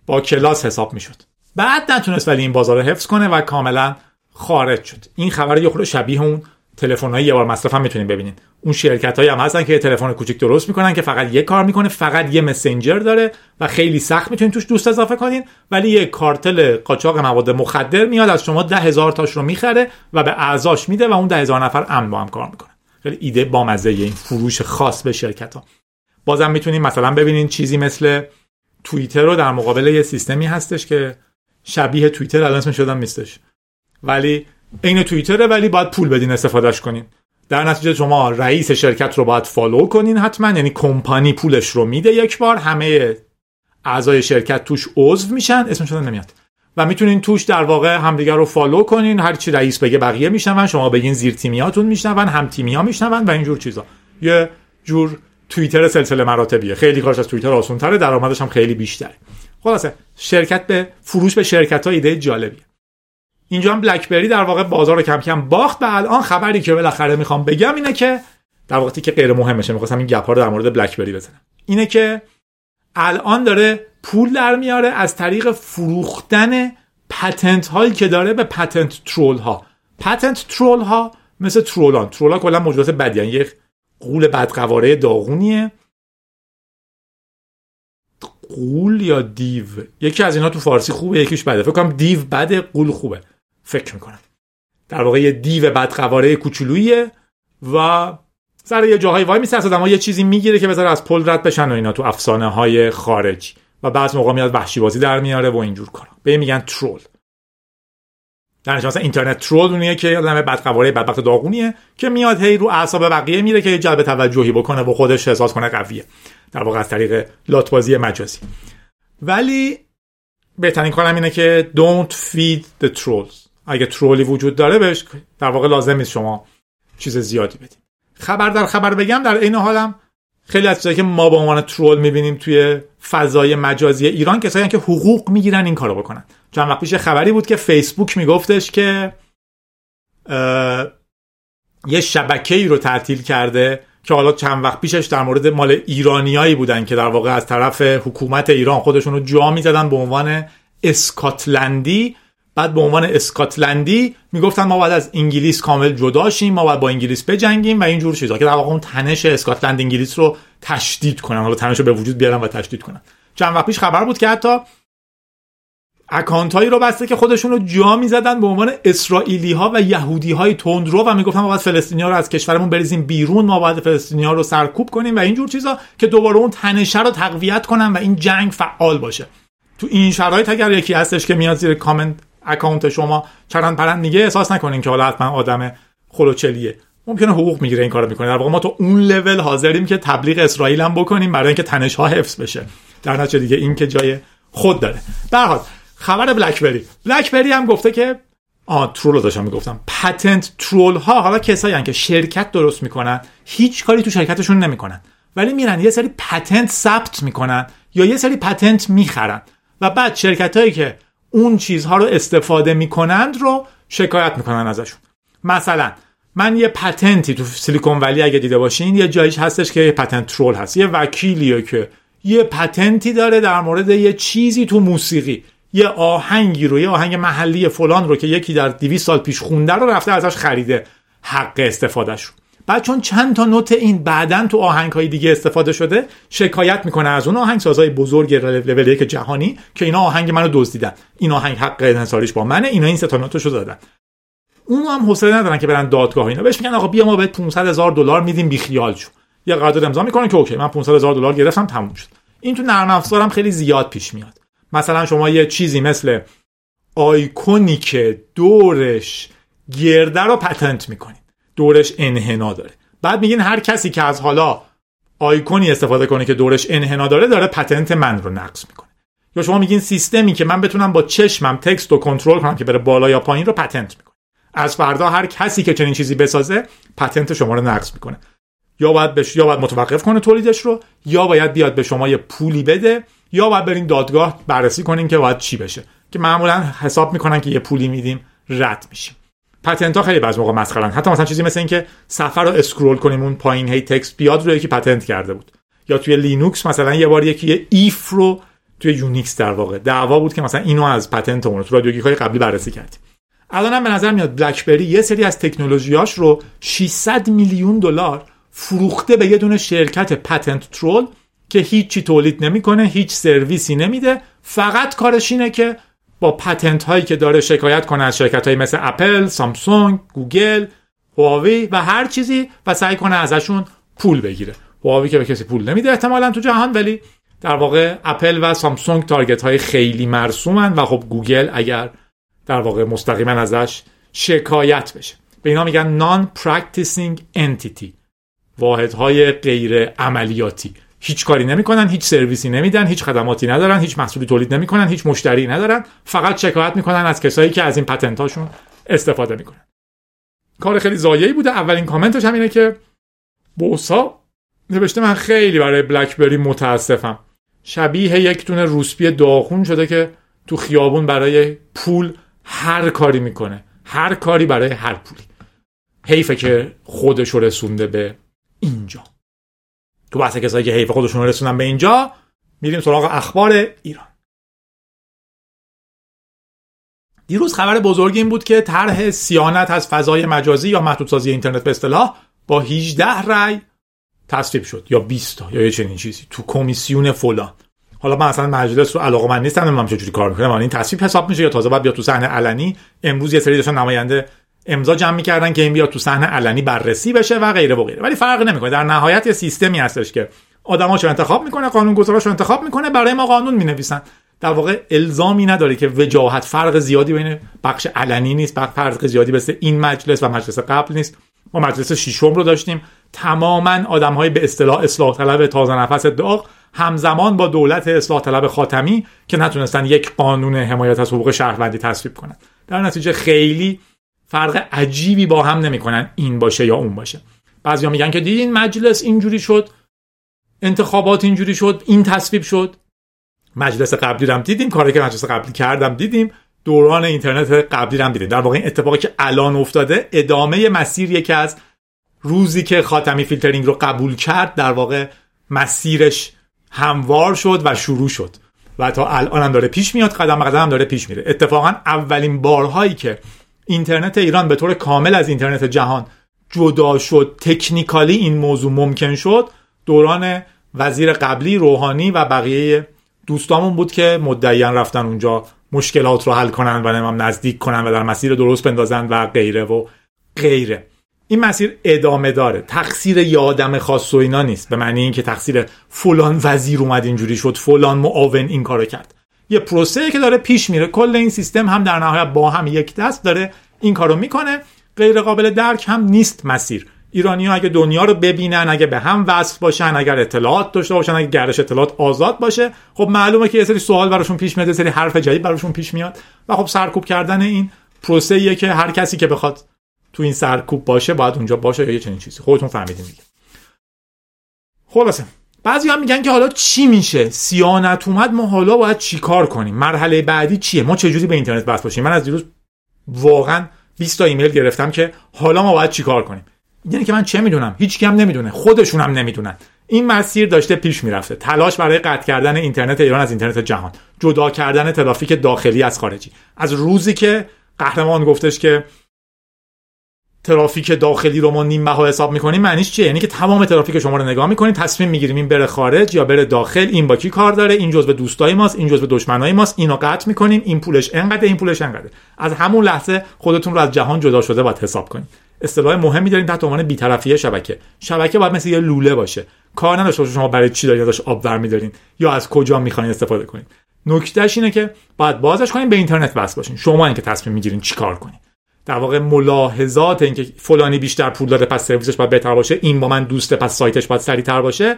با کلاس حساب می‌شد. بعد نتونست ولی این بازار رو حفظ کنه و کاملا خارج شد. این خبر یه خورده شبیه اون تلفن یه بار مصرف هم می‌تونید ببینید اون شرکت هم هستن که تلفن کوچیک درست می‌کنن که فقط یه کار می‌کنه فقط یه مسنجر داره و خیلی سخت می‌تونید توش دوست اضافه کنین ولی یه کارتل قاچاق مواد مخدر میاد از شما ده هزار تاش رو می‌خره و به اعضاش میده و اون ده هزار نفر امن با هم کار می‌کنه خیلی ایده بامزه این فروش خاص به شرکت ها بازم می‌تونید مثلا ببینین چیزی مثل توییتر رو در مقابل یه سیستمی هستش که شبیه توییتر الان اسمش شدم نیستش. ولی عین توییتره ولی باید پول بدین استفادهش کنین. در نتیجه شما رئیس شرکت رو باید فالو کنین حتما یعنی کمپانی پولش رو میده یک بار. همه اعضای شرکت توش عضو میشن اسمش نمیاد. و می‌تونین توش در واقع همدیگر رو فالو کنین. هر چی رئیس بگه بقیه میشنون شما بگین زیر تیمیاتون میشنون هم تیمیا میشنون و اینجور چیزا. یه جور توییتر سلسله مراتبیه. خیلی کارش از توییتر آسان تره درآمدش هم خیلی بیشتره. خلاصه شرکت به فروش به شرکت ها ایده جالبیه. اینجا هم بلکبری در واقع بازار رو کم کم باخت و الان خبری که بالاخره می‌خوام بگم اینه که در واقعی که غیر مهمشه. می‌خواستم این گپ رو در مورد بلکبری بزنم. اینه که الان داره پول در میاره از طریق فروختن پتنت هایی که داره به پتنت ترول ها پتنت ترول ها مثل ترولان. ترول ها کلا موجودات بدی یعنی یک قول بدقواره داغونیه. قول یا دیو؟ یکی از اینا تو فارسی خوبه یکیش بده. فکر کنم دیو بده قول خوبه. فکر می‌کنم. در واقع یه دیو بدقواره کوچولوییه و سر یه جاهای وای میسه اما یه چیزی می‌گیره که بذاره از پل رد بشن و اینا تو افسانه های خارج و بعض موقع میاد وحشی بازی در میاره و اینجور کارا. به میگن ترول. در مثلا اینترنت ترول اونیه که آدم بدقواره بدبخت داغونیه که میاد هی رو اعصاب بقیه میره که جلب توجهی بکنه و خودش احساس کنه قویه. در واقع از طریق لاتبازی مجازی. ولی بهترین کارم اینه که don't feed the trolls. اگه ترولی وجود داره بهش در واقع لازم نیست شما چیز زیادی بدیم خبر در خبر بگم در این حالم خیلی از چیزایی که ما به عنوان ترول می‌بینیم توی فضای مجازی ایران کسایی که حقوق می‌گیرن این کارو بکنن. چند وقت پیش خبری بود که فیسبوک میگفتش که یه شبکه ای رو تعطیل کرده که حالا چند وقت پیشش در مورد مال ایرانیایی بودن که در واقع از طرف حکومت ایران خودشون رو جا می‌زدن به عنوان اسکاتلندی بعد به عنوان اسکاتلندی می‌گفتن ما باید از انگلیس کامل جدا شیم ما باید با انگلیس بجنگیم و اینجور چیزا که در واقع اون تنش اسکاتلند انگلیس رو تشدید کنن حالا تنش رو به وجود بیارن و تشدید کنن. چند وقت پیش خبر بود که حتی اکانت هایی رو بسته که خودشون رو جا می‌زدن به عنوان اسرائیلی ها و یهودی های تندرو و می‌گفتن ما باید فلسطینی ها رو از کشورمون بریزیم بیرون ما باید فلسطینی ها رو سرکوب کنیم و اینجور چیزا که دوباره اون تنشه رو تقویت کنن و این جنگ فعال باشه. تو این شرایط اگر یکی هستش که میاد زیر کامنت اکانت شما چرند پرند میگه احساس نکنین که حالا حتما آدم خلوچلیه. ممکنه حقوق می‌گیره این کارو می‌کنه. در واقع ما تو اون لول حاضریم که تبلیغ اسرائیل هم بکنیم برای اینکه تنش ها حفظ بشه. در نتیجه دیگه این که جای خود داره. در خبر بلکبری بلکبری هم گفته که آ ترول داشتم می‌گفتم. پتنت ترول ها حالا کسایی که شرکت درست می‌کنن هیچ کاری تو شرکتشون نمی‌کنن. ولی میرن یه سری پتنت ثبت می‌کنن یا یه سری پتنت می‌خرن. و بعد شرکت هایی که اون چیزها رو استفاده می‌کنند رو شکایت می‌کنن ازشون. مثلا من یه پتنتی تو سیلیکون ولی اگه دیده باشین یه جایش هستش که یه پتنت ترول هست یه وکیلیه که یه پتنتی داره در مورد یه چیزی تو موسیقی یه آهنگی رو یه آهنگ محلی فلان رو که یکی در 200 سال پیش خونده رو رفته ازش خریده حق استفادهش بعد چون چند تا نوت این بعدا تو آهنگ های دیگه استفاده شده شکایت می‌کنه از اون آهنگ سازهای بزرگ لول یک جهانی که اینا آهنگ منو دزدیدن. این آهنگ حق انحصاریش با منه اینا این سه تا نوتشو دادن. اونو هم حوصله ندارن که برن دادگاه اینا. بهش میگن آقا بیا ما بهت 500 هزار دلار میدیم بی خیال شو. یه قرارداد امضا می‌کنه که اوکی من 500 هزار دلار گرفتم تموم شد. این تو نرم افزارم خیلی زیاد پیش میاد. مثلا شما یه چیزی مثل آیکونی که دورش گرده رو پتنت می‌کنید دورش انحنا داره. بعد میگین هر کسی که از حالا آیکونی استفاده کنه که دورش انحنا داره داره پتنت من رو نقض می‌کنه. یا شما میگین سیستمی که من بتونم با چشمم تکست رو کنترل کنم که بره بالا یا پایین رو پتنت می‌کنه. از فردا هر کسی که چنین چیزی بسازه پتنت شما رو نقض می‌کنه. یا باید بش... یا باید متوقف کنه تولیدش رو یا باید بیاد به شما یه پولی بده یا باید برین دادگاه بررسی کنین که باید چی بشه. که معمولا حساب می‌کنن که یه پولی میدیم رد میشیم. patent ها خیلی بعض موقع مسخرن. حتی مثلا چیزی مثل اینکه صفحه رو scroll کنیم اون پایین هی text بیاد رو یکی patent کرده بود. یا توی لینوکس مثلا یه بار یکی if رو توی یونیکس در واقع. دعوا بود که مثلا اینو از patent اون تو رادیو های قبلی بررسی کردیم. الان به نظر میاد بلکبری یه سری از تکنولوژیاش رو 600 میلیون دلار فروخته به یه دونه شرکت patent troll که هیچی تولید نمی‌کنه هیچ سرویسی نمیده. فقط کارش اینه که با patent هایی که داره شکایت کنه از شرکت های مثل اپل، سامسونگ، گوگل، هواوی و هر چیزی و سعی کنه ازشون پول بگیره. هواوی که به کسی پول نمیده احتمالا تو جهان ولی در واقع اپل و سامسونگ target های خیلی مرسومن و خب گوگل اگر در واقع مستقیما ازش شکایت بشه به اینا میگن نان practicing entity واحدهای غیر عملیاتی هیچ کاری نمی‌کنن هیچ سرویسی نمیدن هیچ خدماتی ندارن هیچ محصولی تولید نمی‌کنن هیچ مشتری ندارن. فقط شکایت می‌کنن از کسایی که از این پتنتاشون استفاده می‌کنن. کار خیلی زایه‌ای بوده. اولین کامنتش هم اینه که بوسا نوشته من خیلی برای بلکبری متاسفم. شبیه یک دونه روسپی داغون شده که تو خیابون برای پول هر کاری می‌کنه. هر کاری برای هر پولی. حیفه که خودش رسونده به اینجا. تو بحث کسایی که حیف خودشون رسونن به اینجا میریم سراغ اخبار ایران. دیروز خبر بزرگی این بود که طرح سیانت از فضای مجازی یا محدودسازی اینترنت به اصطلاح با 18 رای تصویب شد یا 20 تا یا یه چنین چیزی تو کمیسیون فلان. حالا من اصلا مجلس رو علاقه من نیستم نمی‌دونم چجوری کار می‌کنه این تصویب حساب میشه یا تازه بعد بیاد تو صحنه علنی. امروز یه سری داشتن نماینده امضا جمع می‌کردن که این بیاد تو صحنه علنی بررسی بشه و غیره و غیره. ولی فرق نمی‌کنه. در نهایت یه سیستمی هستش که آدماشو انتخاب می‌کنه قانون گذاراشو انتخاب می‌کنه برای ما قانون می‌نویسن. در واقع الزامی نداره که وجاهت. فرق زیادی بین بخش علنی نیست فرق زیادی مثل این مجلس و مجلس قبل نیست. ما مجلس ششم رو داشتیم. تماما آدم های به اصطلاح اصلاح طلب تازه نفس داغ همزمان با دولت اصلاح طلب خاتمی که نتونستن یک قانون حمایت از حقوق شهروندی تصویب کنند در نتیجه خیلی فرق عجیبی با هم نمی‌کنن این باشه یا اون باشه. بعضیا میگن که دیدین مجلس اینجوری شد انتخابات اینجوری شد این تصویب شد. مجلس قبلی هم دیدیم کاری که مجلس قبلی کردم دیدیم. دوران اینترنت قبلی هم دیدیم. در واقع این اتفاقی که الان افتاده ادامه مسیر یکی از روزی که خاتمی فیلترینگ رو قبول کرد در واقع مسیرش هموار شد و شروع شد. و تا الان هم داره پیش میاد قدم قدم هم داره پیش میره. اتفاقا اولین بارهایی که اینترنت ایران به طور کامل از اینترنت جهان جدا شد. تکنیکالی این موضوع ممکن شد. دوران وزیر قبلی روحانی و بقیه دوستامون بود که مدعیان رفتن اونجا مشکلات رو حل کنن و نمام نزدیک کنن و در مسیر درست بندازن و غیره و غیره. این مسیر ادامه داره. تقصیر یادم خاص و اینا نیست. به معنی اینکه تقصیر فلان وزیر اومد اینجوری شد فلان معاون این کارو کرد. یه پروسه که داره پیش میره. کل این سیستم هم در نهایت با هم یک دست داره این کارو می‌کنه. غیر قابل درک هم نیست مسیر. ایرانی ها اگه دنیا رو ببینن اگه به هم وصل باشن اگر اطلاعات داشته باشن اگه گردش اطلاعات آزاد باشه خب معلومه که یه سری سوال براشون پیش میاد یه سری حرف جدید براشون پیش میاد و خب سرکوب کردن این پروسه که هر کسی که بخواد تو این سرکوب باشه باید اونجا باشه یا یه چنین چیزی. خودتون فهمیدین دیگه. خلاصه. بعضی هم میگن که حالا چی میشه؟ سیانت اومد ما حالا باید چیکار کنیم؟ مرحله بعدی چیه؟ ما چجوری به اینترنت بس باشیم؟ من از دیروز واقعا 20 تا ایمیل گرفتم که حالا ما باید چیکار کنیم. یعنی که من چه می‌دونم؟ هیچ کم نمی‌دونه. خودشون هم نمی‌دونن. این مسیر داشته پیش می‌رفته. تلاش برای قطع کردن اینترنت ایران از اینترنت جهان. جدا کردن ترافیک داخلی از خارجی. از روزی که قهرمان گفتش که ترافیک داخلی رو ما نیم بها حساب می‌کنیم معنیش چیه؟ یعنی که تمام ترافیک شما رو نگاه می‌کنیم تصمیم می‌گیریم این بره خارج یا بره داخل این با کی کار داره این جزء دوستای ماست این جزء دشمنای ماست اینو قطع می‌کنیم این پولش انقدر این پولش انقدر از همون لحظه خودتون رو از جهان جدا شده باید حساب کنید اصطلاح مهمی داریم تحت عنوان بیطرفی شبکه. شبکه باید مثل یه لوله باشه. کار نداشته شما برای چی دارین ازش آب میدارین یا از کجا می‌خواین استفاده کنین. نکتهش اینه که باید بازش کنین به اینترنت وصل باشین. شما این که تصمیم می‌گیرین چیکار کنین. در واقع ملاحظات اینکه فلانی بیشتر پول داره پس سرویسش باید بهتر باشه این با من دوسته پس سایتش باید سریعتر باشه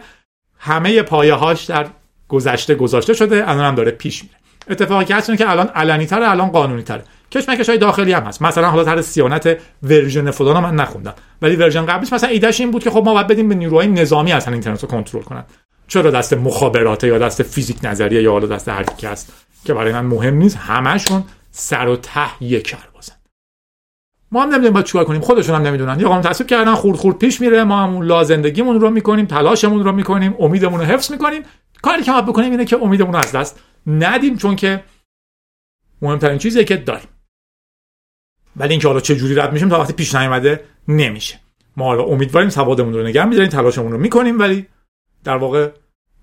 همه پایه هاش در گذشته گذاشته شده الان هم داره پیش میره. اتفاقی که هست که الان علنی تره الان قانونی تره کشمکش های داخلی هم هست. مثلا حالا تر سیانت version فلان من نخوندم. ولی version قبلیش مثلا ایدهش این بود که خب ما باید بدیم به نیروهای نظامی اصلا اینترنت رو کنترل کنن. چرا دست مخابرات یا دست فیزیک نظریه یا حالا دست هر کی هست؟ که برای من مهم نیست. همشون سر و ته یک کرباسن ما هم نمی‌دونیم باید چیکار کنیم. خودشون هم نمی‌دونن. یا قانون تصویب کردن خورد خورد پیش میره. ما همون لا زندگیمون رو می‌کنیم تلاشمون رو می‌کنیم امیدمون رو حفظ می‌کنیم. کاری که ما بکنیم اینه که امیدمون رو از دست ندیم چون که مهمترین چیزی که داریم. ولی اینکه حالا چه جوری رد میشیم تا وقتی پیش نیومده نمیشه. ما حالا امیدواریم سوادمون رو نگه میداریم تلاشمون رو می‌کنیم ولی در واقع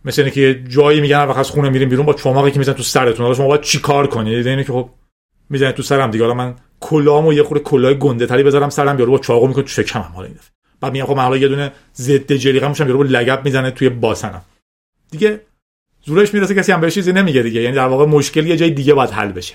مثل اینکه یه جایی میگن وقت از خونه میریم بیرون با چماقی که می‌زنن تو سرتون. حالا شما باید چیکار کنید اینه که خب می‌زنید تو سرم دیگه. حالا من کلامو یه خورده کلاه گنده تری بذارم سرم یارو با چاقو می‌کنه تو شکمم. حالا این دفعه بعد میگم خب من حالا یه دونه ضد جلیقه میشم یارو با لگب می‌زنه توی باسنم. دیگه زورش می‌رسه کسی هم بهش چیزی نمیگه دیگه. یعنی در واقع مشکل یه جای دیگه باید حل بشه.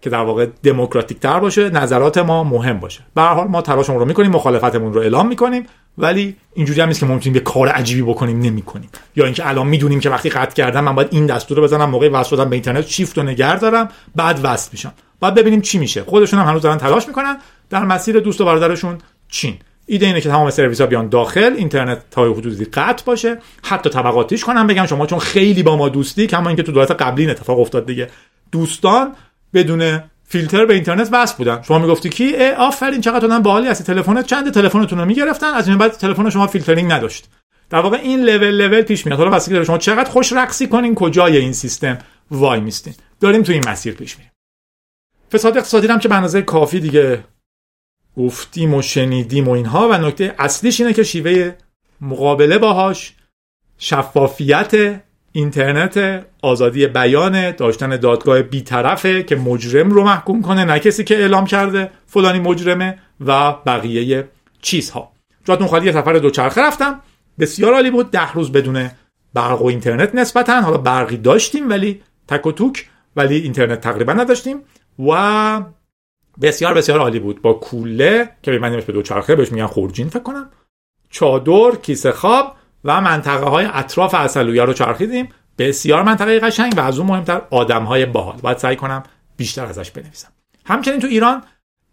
که در واقع دموکراتیک تر باشه نظرات ما مهم باشه. به هر حال ما تلاشمون رو می‌کنیم مخالفتمون رو اعلام می‌کنیم ولی اینجوری هم نیست که ممکنیم یه کار عجیبی بکنیم نمی‌کنیم. یا اینکه الان می‌دونیم که وقتی قطع کردم من باید این دستور رو بزنم موقع وصل شدن به اینترنت شیفت و نگه دارم بعد وصل میشم. بعد ببینیم چی میشه. خودشون هم هنوز دارن تلاش می‌کنن در مسیر دوست و برادرشون چین. ایده اینه که تمام سرویس ها بیان داخل اینترنت تا حدودی قطع باشه. حتی طبقاتیش کنم بگم شما چون خیلی با ما دوستی کما اینکه تو دولت قبلی این اتفاق افتاد دیگه. دوستان بدون فیلتر به اینترنت وصل بودن. شما می‌گفتی کی؟ آفرین چقدر تو باحالی هستی. تلفنت چند تلفنتون رو می‌گرفتن. از این بعد تلفن شما فیلترینگ نداشت. در واقع این لول لول پیش میاد. حالا واسه شما چقدر خوش رقصی کنین کجای این سیستم وای میستین. داریم تو این مسیر پیش میریم. فساد اقتصادی هم که به اندازه کافی دیگه. گفتیم و شنیدیم و اینها و نکته اصلیش اینه که شیوه مقابله باهاش شفافیت اینترنت آزادی بیان داشتن دادگاه بیطرفه که مجرم رو محکوم کنه نه کسی که اعلام کرده فلانی مجرمه و بقیه چیزها. جاتون خالی یه سفر دوچرخه رفتم. بسیار عالی بود. ده روز بدون برق و اینترنت نسبتا. حالا برقی داشتیم ولی تک و توک ولی اینترنت تقریبا نداشتیم. و بسیار بسیار عالی بود. با کوله که به به دوچرخه بهش میگن خورجین فکر کنم. چادر کیسه خواب و منطقه های اطراف اصلویه رو چرخیدیم. بسیار منطقه قشنگ و از اون مهمتر آدم های باحال. باید سعی کنم بیشتر ازش بنویسم. همچنین تو ایران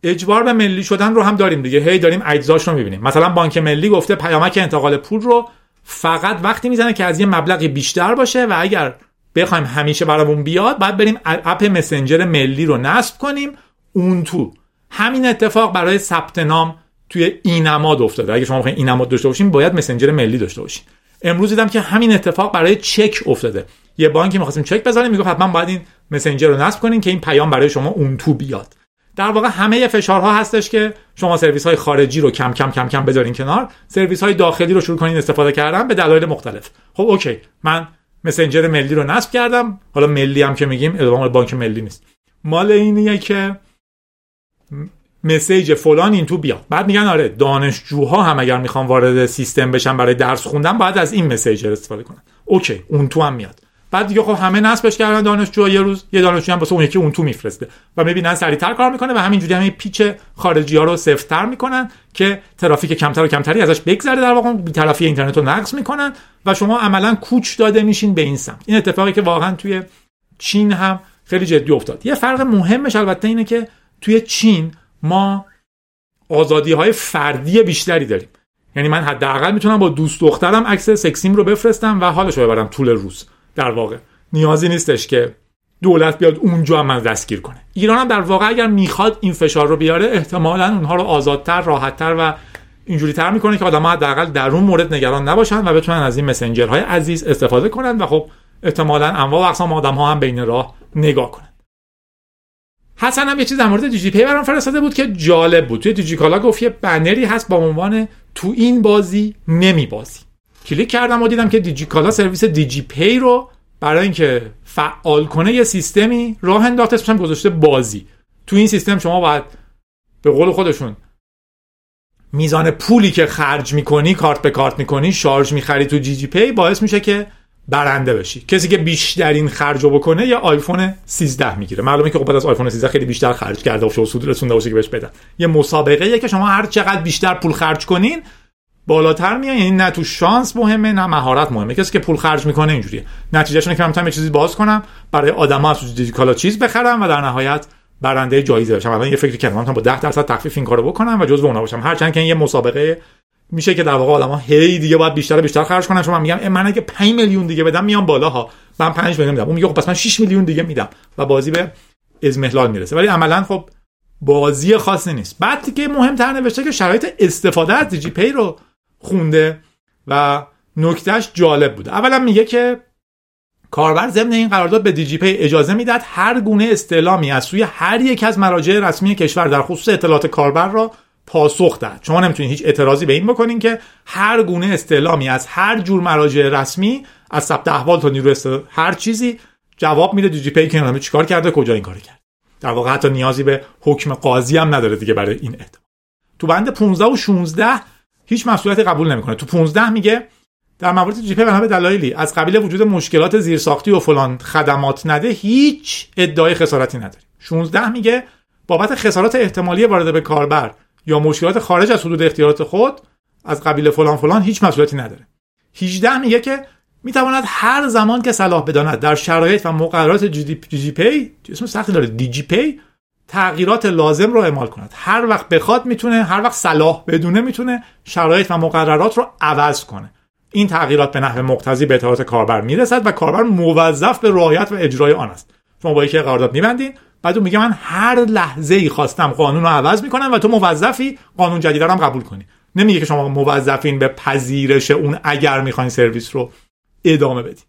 اجبار به ملی شدن رو هم داریم دیگه. هی داریم اجزاش رو می‌بینیم. مثلا بانک ملی گفته پیامک انتقال پول رو فقط وقتی می‌زنه که از یه مبلغی بیشتر باشه و اگر بخوایم همیشه برامون بیاد باید بریم اپ مسنجر ملی رو نصب کنیم. اون تو همین اتفاق برای ثبت نام توی اینماد افتاده. اگه شما بخواید اینماد داشته باشین باید مسنجر ملی داشته باشین. امروز دیدم که همین اتفاق برای چک افتاده. یه بانکی می‌خواستیم چک بزنیم می‌گفت حتما باید این مسنجر رو نصب کنین که این پیام برای شما اون تو بیاد. در واقع همه فشارها هستش که شما سرویس های خارجی رو کم کم کم کم بذارین کنار. سرویس های داخلی رو شروع کنین استفاده کردن به دلایل مختلف. خب OK. من مسنجر ملی رو نصب کردم. حالا ملی هم که میگیم ادامه بانک ملی نیست. مال اینیه که مسیج فلان این تو بیاد. بعد میگن آره دانشجوها هم اگر می‌خوان وارد سیستم بشن برای درس خوندن باید از این مسیج استفاده کنن. اوکی اون تو هم میاد. بعد دیگه خب همه نصبش کردن دانشجو یه روز یه دانشجو هم واسه اون یکی اون تو میفرسته و می‌بینن سریعتر کار می‌کنه و همینجوری همین پیچ خارجی ها رو سفتر می‌کنن که ترافیک کمتر و کمتری ازش بگذره. در واقع بی‌طرفی اینترنت رو نقص می‌کنن و شما عملا کوچ داده میشین به این سمت. این اتفاقی که واقعا توی چین هم خیلی جدی افتاد. یه فرق مهمش البته اینه که توی چین ما آزادی های فردی بیشتری داریم. یعنی من حداقل می‌تونم با دوست دخترم عکس سکسیم رو بفرستم و حالش رو ببرم طول روز. در واقع. نیازی نیستش که دولت بیاد اونجا هم من دستگیر کنه. ایران هم در واقع اگر می‌خواد این فشار رو بیاره احتمالا اونها رو آزادتر راحتتر و اینجوری تر می‌کنه که آدم‌ها حداقل در اون مورد نگران نباشن و بتونن از این مسنجرهای عزیز استفاده کنن و خب احتمالا انواع و اقسام آدم ها هم بین راه نگاه کنن. حسن هم یه چیز در مورد دیجی پی برام فرستاده بود که جالب بود. توی دیجی کالا گفت یه بنری هست با عنوان تو این بازی نمی بازی کلیک کردم و دیدم که دیجی کالا سرویس دیجی پی رو برای اینکه فعال کنه یه سیستمی راه انداخته اسمش گذاشته بازی. تو این سیستم شما باید به قول خودشون میزان پولی که خرج می‌کنی کارت به کارت می‌کنی شارژ می‌خری تو دیجی پی باعث میشه که برنده بشی. کسی که بیشترین خرج رو بکنه یا آیفون 13 می‌گیره. معلومه که خب بعد از آیفون 13 خیلی بیشتر خرج کرده و سود رسونده باشه که بهش بدن. یه مسابقه که شما هر چقدر بیشتر پول خرج کنین بالاتر میاد یعنی نه تو شانس مهمه نه مهارت مهمه. کسی که پول خرج می‌کنه اینجوریه. نتیجهش اینه که من یه چیزی باز کنم برای آدما از دیجیکالا چیز بخرم و در نهایت برنده جایزه بشم. الان یه فکری کردم من با 10 درصد تخفیف این کارو بکنم و جزو اونا باشم. هرچند که این یه مسابقه میشه که در واقع آدما هی دیگه باید بیشتر بیشتر خرج کنن. شما میگم من اگه 5 میلیون دیگه بدم میام بالا ها من 5 میلیون میدم. اون میگه خب پس من 6 میلیون دیگه میدم و بازی به ازمهلال می‌رسه. ولی عملا خب بازی خاصی نیست. بعد دیگه مهمتر نوشته که شرایط استفاده از دیجی پی رو خونده و نکتهش جالب بود. اولا میگه که کاربر ضمن این قرارداد به دیجی پی اجازه می‌داد هر گونه استعلامی از سوی هر یک از مراجع رسمی کشور در خصوص اطلاعات کاربر را پاسخ داد شما نمی‌تونید هیچ اعتراضی به این بکنین که هر گونه استعلامی از هر جور مراجع رسمی از ثبت احوال تا نیرو هر چیزی جواب میده دیجی پی که چیکار کرده کجا این کار کرد. در واقع حتی نیازی به حکم قاضی هم نداره دیگه برای این احتمال تو بند 15 و 16 هیچ مسئولیتی قبول نمی‌کنه. تو 15 میگه در موارد جی پی به دلایلی از قبیل وجود مشکلات زیرساختی و فلان خدمات نده هیچ ادعای خسارتی نداره 16 میگه بابت خسارات احتمالی وارد به کاربر یا مشکلات خارج از حدود اختیارات خود از قبیل فلان فلان هیچ مسئولیتی نداره. 18 میگه که می‌تواند هر زمان که صلاح بداند در شرایط و مقررات جی پی اسم سختی داره دی جی پی تغییرات لازم رو اعمال کند. هر وقت بخواد می‌تونه هر وقت صلاح بدونه می‌تونه شرایط و مقررات رو عوض کنه. این تغییرات به نحو مقتضی به اطلاعات کاربر می‌رسد و کاربر موظف به رعایت و اجرای آن است. شما با یکی قرارداد میبندین بعد میگه من هر لحظه ای خواستم قانون رو عوض می‌کنم و تو موظفی قانون جدید هم قبول کنی. نمیگه که شما موظفین به پذیرش اون اگر می‌خواین سرویس رو ادامه بدین.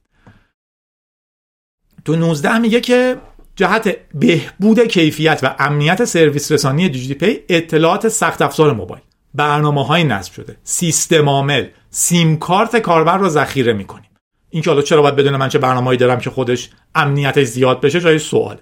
تو 19 میگه که جهت بهبود کیفیت و امنیت سرویس رسانی دیجی پی اطلاعات سخت افزار موبایل. برنامه های نصب شده. سیستم عامل. سیم کارت کاربر رو ذخیره می‌کنیم. این که حالا چرا باید بدون من چه برنامه‌ای دارم که خودش امنیتش زیاد بشه جای سوال.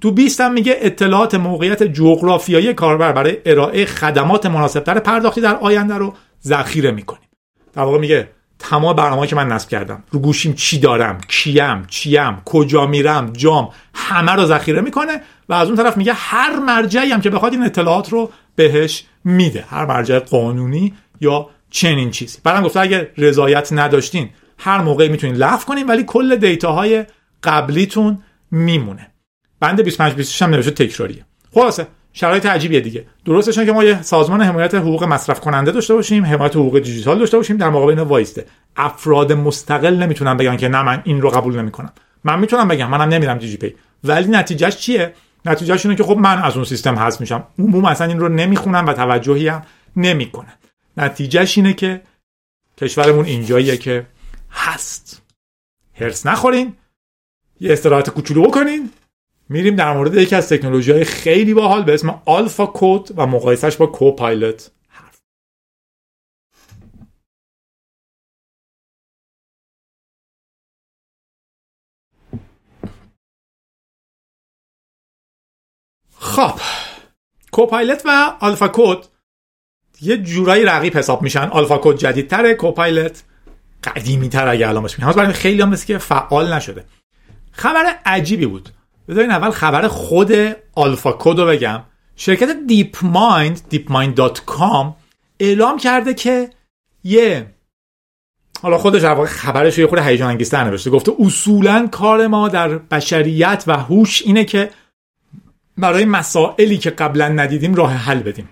تو 20 هم میگه اطلاعات موقعیت جغرافیایی کاربر برای ارائه خدمات مناسبتر پرداختی در آینده رو ذخیره می‌کنیم. در واقع میگه تمام برنامه که من نصب کردم. رو گوشیم چی دارم؟ کیم؟ چیم؟ کجا میرم؟ جام؟ همه رو ذخیره می‌کنه و از اون طرف میگه هر مرجعی هم که بخواد این اطلاعات رو بهش میده. هر مرجع قانونی یا چنین چیزی. بعدم گفته اگر رضایت نداشتین هر موقعی می‌تونین لغو کنین ولی کل دیتاهای قبلیتون میمونه. بند 25 26 هم نوشته تکراریه. خلاصه شرایط عجیبیه دیگه. درستش که ما یه سازمان حمایت حقوق مصرف کننده داشته باشیم حمایت حقوق دیجیتال داشته باشیم در مقابل اینا وایسته. افراد مستقل نمی‌تونن بگن که نه من این رو قبول نمی‌کنم. من می‌تونم بگم منم نمیرم دیجی پی. ولی نتیجهش چیه؟ نتیجهش اینه که خب من از اون سیستم حذف میشم. عموم اصلا این رو نمی‌خونن و توجهی هم نمی‌کنن نتیجهش اینه که کشورمون اینجاییه که هست. هرس نخورین. یه استراحت کوچولو بکنین. میریم در مورد یکی از تکنولوژی های خیلی باحال به اسم آلفا کود و مقایسش با کوپایلوت حرف خب کوپایلت و آلفا کود یه جورایی رقیب حساب میشن. آلفا کود جدیدتره کوپایلت قدیمی تر اگه الان باشه برای خیلی هم که فعال نشده. خبر عجیبی بود. بذارین اول خبر خود آلفا کد رو بگم. شرکت دیپ مایند deepmind.com اعلام کرده که یه حالا خودش در واقع خبرش یه خورده هیجان انگیزتر نوشته. گفته اصولا کار ما در بشریت و هوش اینه که برای مسائلی که قبلا ندیدیم راه حل بدیم.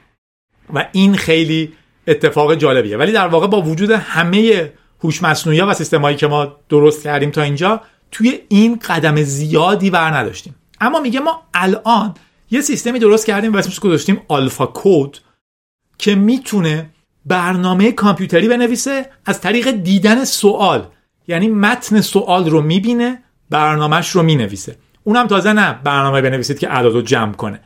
و این خیلی اتفاق جالبیه. ولی در واقع با وجود همه هوش مصنوعی و سیستمایی که ما درست کردیم تا اینجا توی این قدم زیادی بر نداشتیم. اما میگه ما الان یه سیستمی درست کردیم و اسمش گذاشتیم آلفا کود که می‌تونه برنامه کامپیوتری بنویسه از طریق دیدن سوال. یعنی متن سوال رو می‌بینه برنامهش رو می‌نویسه. اونم تازه نه برنامه بنویسید که اعداد رو جمع کنه.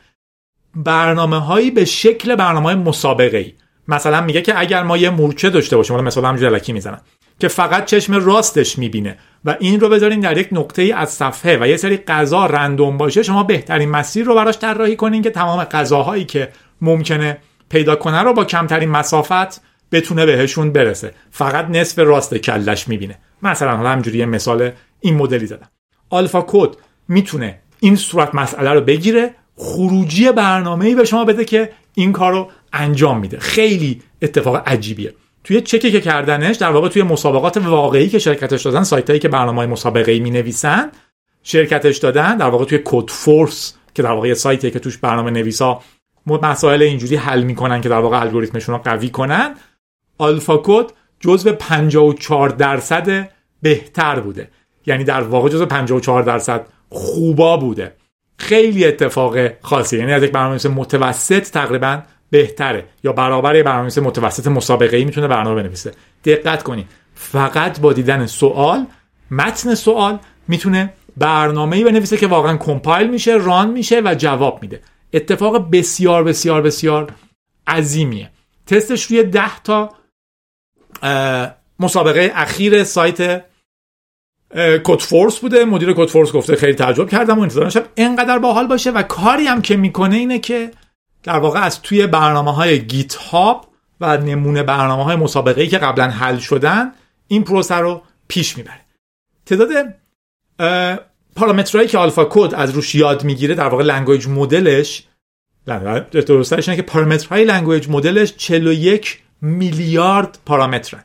برنامه هایی به شکل برنامه مسابقه ای مثلا میگه که اگر ما یه مورچه داشته باشیم مثلا همجوری الکی می‌زنم که فقط چشم راستش می‌بینه و این رو بذارین در یک نقطه از صفحه و یه سری غذا رندوم باشه شما بهترین مسیر رو براش طراحی کنین که تمام غذاهایی که ممکنه پیدا کنه رو با کمترین مسافت بتونه بهشون برسه. فقط نصف راست کلش می‌بینه. مثلا حالا همجوری یه مثال این مدلی زدم. آلفا کد می‌تونه این صورت مسئله رو بگیره خروجی برنامه ای به شما بده که این کار رو انجام میده. خیلی اتفاق عجیبیه. توی چکی که کردنش در واقع توی مسابقات واقعی که شرکتش دادن سایت که برنامه های مسابقه ای می نویسن شرکتش دادن در واقع توی کد فورس که در واقع سایتی که توش برنامه نویسا مسائل اینجوری حل می‌کنن که در واقع الگوریتمشون رو قوی کنن آلفا کد جزو 54 درصد بهتر بوده. یعنی در واقع جزو 54 درصد خوبا بوده. خیلی اتفاق خاصی یعنی از یک برنامه متوسط تقریبا بهتره. یا برابر برنامه متوسط مسابقه ای می‌تونه برنامه بنویسه. دقت کنید فقط با دیدن سوال متن سوال می‌تونه برنامه ای بنویسه که واقعا کمپایل میشه ران میشه و جواب میده. اتفاق بسیار بسیار بسیار عظیمیه. تستش روی 10 تا مسابقه اخیر سایت Codeforces بوده. مدیر Codeforces گفته خیلی تعجب کردم و انتظار داشتم اینقدر باحال باشه و کاری هم که می‌کنه اینه که در واقع از توی برنامه های GitHub و نمونه برنامه های مسابقه که قبلا حل شدن این پروسه رو پیش می‌بره. تعداد پارامترهایی که AlphaCode از روش یاد می‌گیره در واقع language model ش درستش اینه که پارامترهای language model ش 41 میلیارد پارامترن.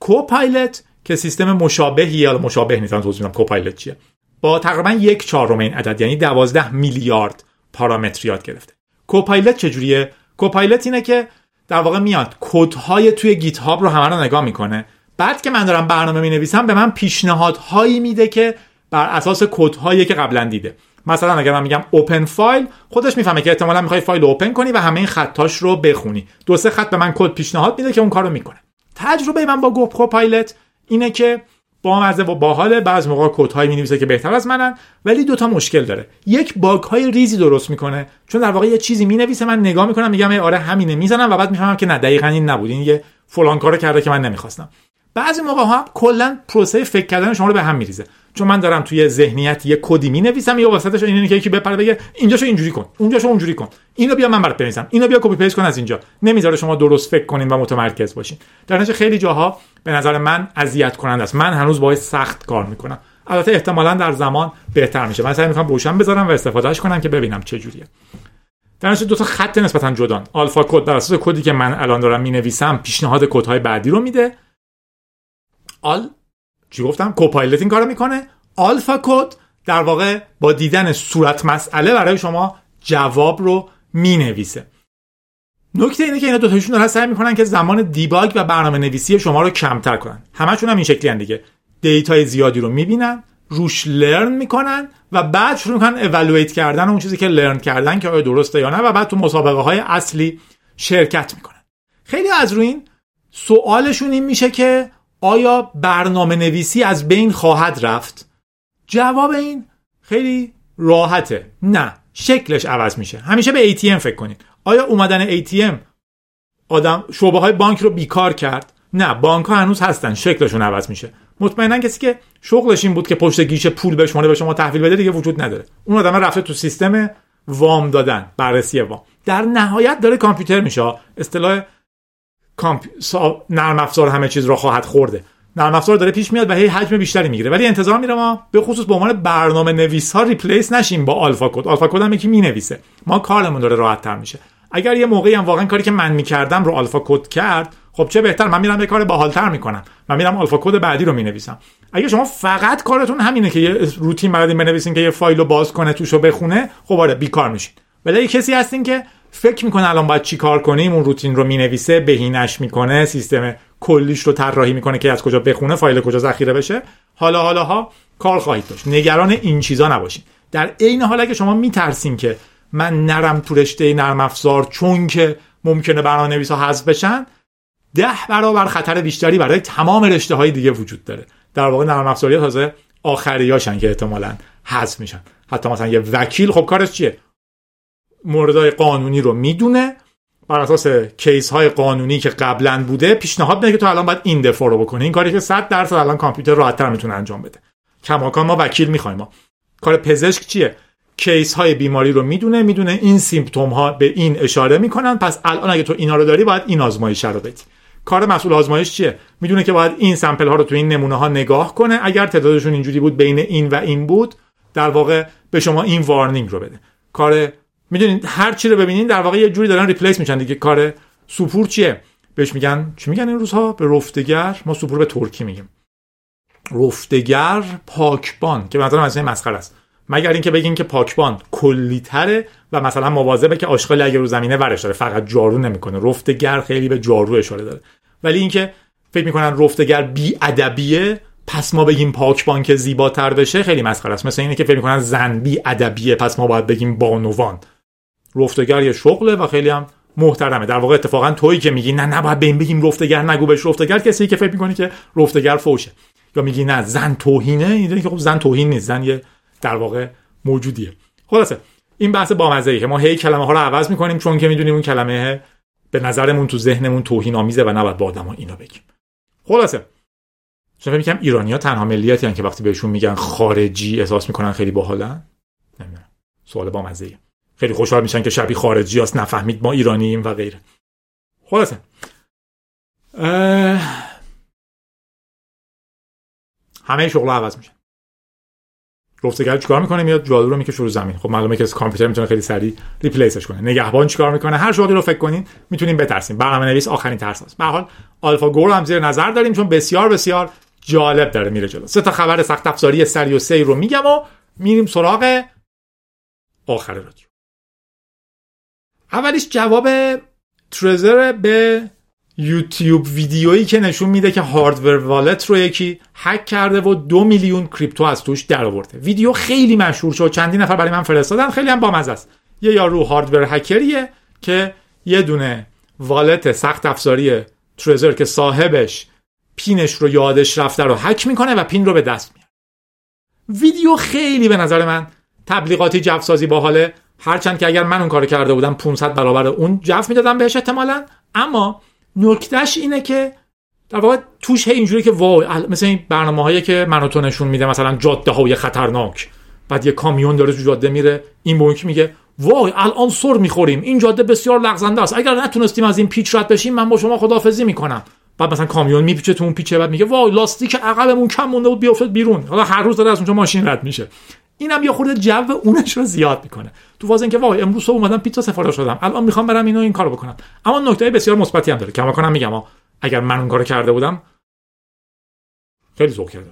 Copilot که سیستم مشابهی یا مشابه نیستم توضیح بدم Copilot چیه. با تقریبا یک چهارم این عدد یعنی 12 میلیارد پارامتر یاد گرفته. Copilot چجوریه؟ Copilot اینه که در واقع میاد کدهای توی GitHub رو همه رو نگاه می‌کنه. بعد که من دارم برنامه می نویسم به من پیشنهادهایی میده که بر اساس کدهایی که قبلا دیده. مثلا اگر من میگم open file خودش می‌فهمه که احتمالا می‌خوای فایل open کنی و همه این خطاش رو بخونی. دو سه خط به من کد پیشنهاد میده که اون کارو می‌کنه. تجربه من با گوپ Copilot اینه که با مزه و باحال بعض موقع کد هایی می‌نویسه که بهتر از منن ولی دوتا مشکل داره. یک باگ های ریزی درست می‌کنه. چون در واقع یه چیزی می‌نویسه من نگاه می‌کنم میگم آره همینه می‌زنم و بعد می‌فهمم که نه دقیقا این نبود. این یه فلان کارو کرده که من نمی‌خواستم. بعضی موقع ها کلا پروسه فکر کردن شما رو به هم میریزه. چون من دارم توی ذهنیت یه کدی می نویسم یا وسطش اینه که یکی بپره بگه اینجاشو اینجوری کن اونجاشو اونجوری کن. اینو بیا من برات بنویسم. اینو بیا copy paste کن از اینجا. نمی‌ذاره شما درست فکر کنین و متمرکز باشین. در نتیجه خیلی جاها به نظر من اذیت کننده است. من هنوز باید سخت کار می‌کنم. البته احتمالا در زمان بهتر میشه. من سعی می‌کنم روشن بذارم و استفادهش کنم که ببینم چه جوریه. در دو تا خط نسبتا جدان. AlphaCode بر اساس کدی که من الان دارم می‌نویسم پیشنهاد کدهای بعدی رو میده. آل چی گفتم؟ Copilot این کارو می‌کنه. AlphaCode در واقع با دیدن صورت مسئله برای شما جواب رو می نویسه نکته اینه که اینا دوتاشون دارن سعی می‌کنن که زمان debug و برنامه نویسی شما رو کمتر کنن. همشون هم این شکلی دیگه. data ی زیادی رو می‌بینن روش learn می‌کنن و بعد شروع می‌کنن evaluate کردن اون چیزی که learn کردن که آیا درسته یا نه و بعد تو مسابقه های اصلی شرکت می‌کنن. خیلی از روی این سوالشون این میشه که آیا برنامه نویسی از بین خواهد رفت؟ جواب این خیلی راحته. نه شکلش عوض میشه. همیشه به ATM فکر کنید. آیا اومدن ATM آدم شعبه های بانک رو بیکار کرد؟ نه بانک ها هنوز هستن. شکلشون عوض میشه. مطمئنا کسی که شغلش این بود که پشت گیشه پول به شما به شما تحویل بده دیگه وجود نداره. اون آدم رفته تو سیستم وام دادن بررسی وام. در نهایت داره کامپیوتر میشه. اصطلاح کامپ... نرم افزار همه چیز رو خواهد خورد. نرم افزار داره پیش میاد و هی حجم بیشتری می‌گیره. ولی انتظار میره ما به خصوص به عنوان برنامه نویس ها replace نشیم با AlphaCode. AlphaCode هم یکی می‌نویسه. ما کارمون داره راحت تر میشه. اگر یه موقعی هم واقعا کاری که من می‌کردم رو AlphaCode کرد خب چه بهتر؟ من میرم یه کار باحالتر می‌کنم. من میرم AlphaCode بعدی رو می‌نویسم. اگه شما فقط کارتون همینه که یه روتین بلدین بنویسین که یه فایل رو باز کنه توشو بخونه خب آره بیکار میشین. ولی کسی هستین که فکر می‌کنه الان باید چی کار کنیم؟ اون روتین رو می‌نویسه بهینش می‌کنه سیستم کلیش رو طراحی می‌کنه که از کجا بخونه فایل کجا ذخیره بشه. حالا حالا ها کار خواهید داشت. نگران این چیزا نباشید. در عین حال اگه شما میترسین که من نرم تو رشته نرم افزار چون که ممکنه برنامه نویسا حذف بشن ده برابر خطر بیشتری برای تمام رشته های دیگه وجود داره. در واقع نرم افزاری تازه آخریاشن که احتمالا حذف میشن. حتی مثلا یه وکیل خب کارش چیه؟ موردهای قانونی رو می‌دونه. بر اساس case های قانونی که قبلا بوده پیشنهاد میده که تو الان باید این دفاع رو بکنی این کاری که 100 درصد الان کامپیوتر راحتتر می‌تونه انجام بده. کماکان ما وکیل می‌خوایم ما. کار پزشک چیه؟ case های بیماری رو می‌دونه می‌دونه این symptom ها به این اشاره می‌کنن. پس الان اگه تو اینا رو داری باید این آزمایش رو بدی. کار مسئول آزمایش چیه؟ می‌دونه که باید این sample ها رو تو این نمونه ها نگاه کنه. اگر تعدادشون اینجوری بود بین این و این بود در واقع به شما این وارنینگ رو بده. کار می‌دونید هر چی رو ببینین در واقع یه جوری دارن ریپلیس میشن دیگه. کار سوپور چیه؟ بهش میگن چی میگن این روزها؟ به رفتگر. ما سوپور به ترکی میگیم. رفتگر پاکبان که مثلا مثلا مسخره است. مگر اینکه بگین که پاکبان کلیتره و مثلا مواظبه که آشغال اگه رو زمینه ورش داره. فقط جارو نمی‌کنه. رفتگر خیلی به جارو اشاره داره. ولی اینکه فکر می‌کنن رفتگر بی ادبیه پس ما بگیم پاکبان که زیباتر بشه خیلی مسخره است. مثل اینه که فکر می‌کنن زن بی ادبیه پس ما باید بگیم بانوان. رفتگر یه شغله و خیلی هم محترمه. در واقع اتفاقا تویی که میگی نه نباید به این بگیم رفتگر نگو بهش رفتگر. کسی که فکر می‌کنی که رفتگر فوشه. یا میگی نه زن توهینه. این که خب زن توهین نیست. زن یه در واقع موجودیه. خلاصه این بحث بامزه ای که ما هی کلمه ها رو عوض می‌کنیم چون که می‌دونیم اون کلمه به نظرمون تو ذهنمون توهین آمیزه و نباید با آدما اینو بگیم. خلاصه چون میگم ایرانیا تنها ملیتی که وقتی بهشون میگن خارجی احساس می‌کنن خیلی باحالن. نمی‌دونم. سوال بامزه ای خیلی خوشحال میشن که شبیه خارجی هست نفهمید ما ایرانیم و غیره. خلاصه. همه شغل عوض میشن رفتگر چیکار می‌کنه؟ میاد جادو رو می‌کشه رو زمین. خب معلومه که کامپیوتر می‌تونه خیلی سریع ریپلیسش کنه. نگهبان چیکار می‌کنه؟ هر شغلی رو فکر کنین می‌تونیم بترسیم. برنامه نویس آخرین ترس است به حال آلفا گور هم زیر نظر داریم چون بسیار بسیار جالب داره میره جلو. سه تا خبر سخت افزاری سری و سی رو میگم و میریم سراغ آخر رادیو. اولیش جواب ترزر به یوتیوب ویدیویی که نشون میده که هاردور والت رو یکی هک کرده و دو میلیون کریپتو از توش در آورده ویدیو خیلی مشهور شد. چندین نفر برای من فرستادن. خیلی هم بامزه است. یه یارو هاردور هکریه که یه دونه والت سخت افزاری ترزر که صاحبش پینش رو یادش رفته رو هک می‌کنه و پین رو به دست میاره. ویدیو خیلی به نظر من تبلیغاتی جفسازی باحاله. هرچند که اگر من اون کار کرده بودم 500 برابر اون جف می‌دادم بهش احتمالا. اما نکتهش اینه که در واقع توش هی اینجوری که وای مثل این برنامه هایی که منو تو نشون میده مثلا جاده های خطرناک. بعد یه کامیون داره تو جاده میره این بونک میگه وای الان سر می‌خوریم این جاده بسیار لغزنده است. اگر نتونستیم از این پیچ رد بشیم من با شما خداحافظی می‌کنم. بعد مثلا کامیون میپیچه تو اون پیچه بعد میگه وای لاستیک عقبمون کم مونده بود بیافتاد بیرون. حالا هر روز داره از اونجا ماشین رد میشه. اینم یه خورده جو اونش رو زیاد می‌کنه. تو واز اینکه وای امروز صبح اومدم پیتزا سفارش دادم. الان می‌خوام برم اینو این کارو بکنم. اما نکته بسیار مثبتی هم داره. کنم میگم اگر من اون کارو کرده بودم خیلی ذوق کرده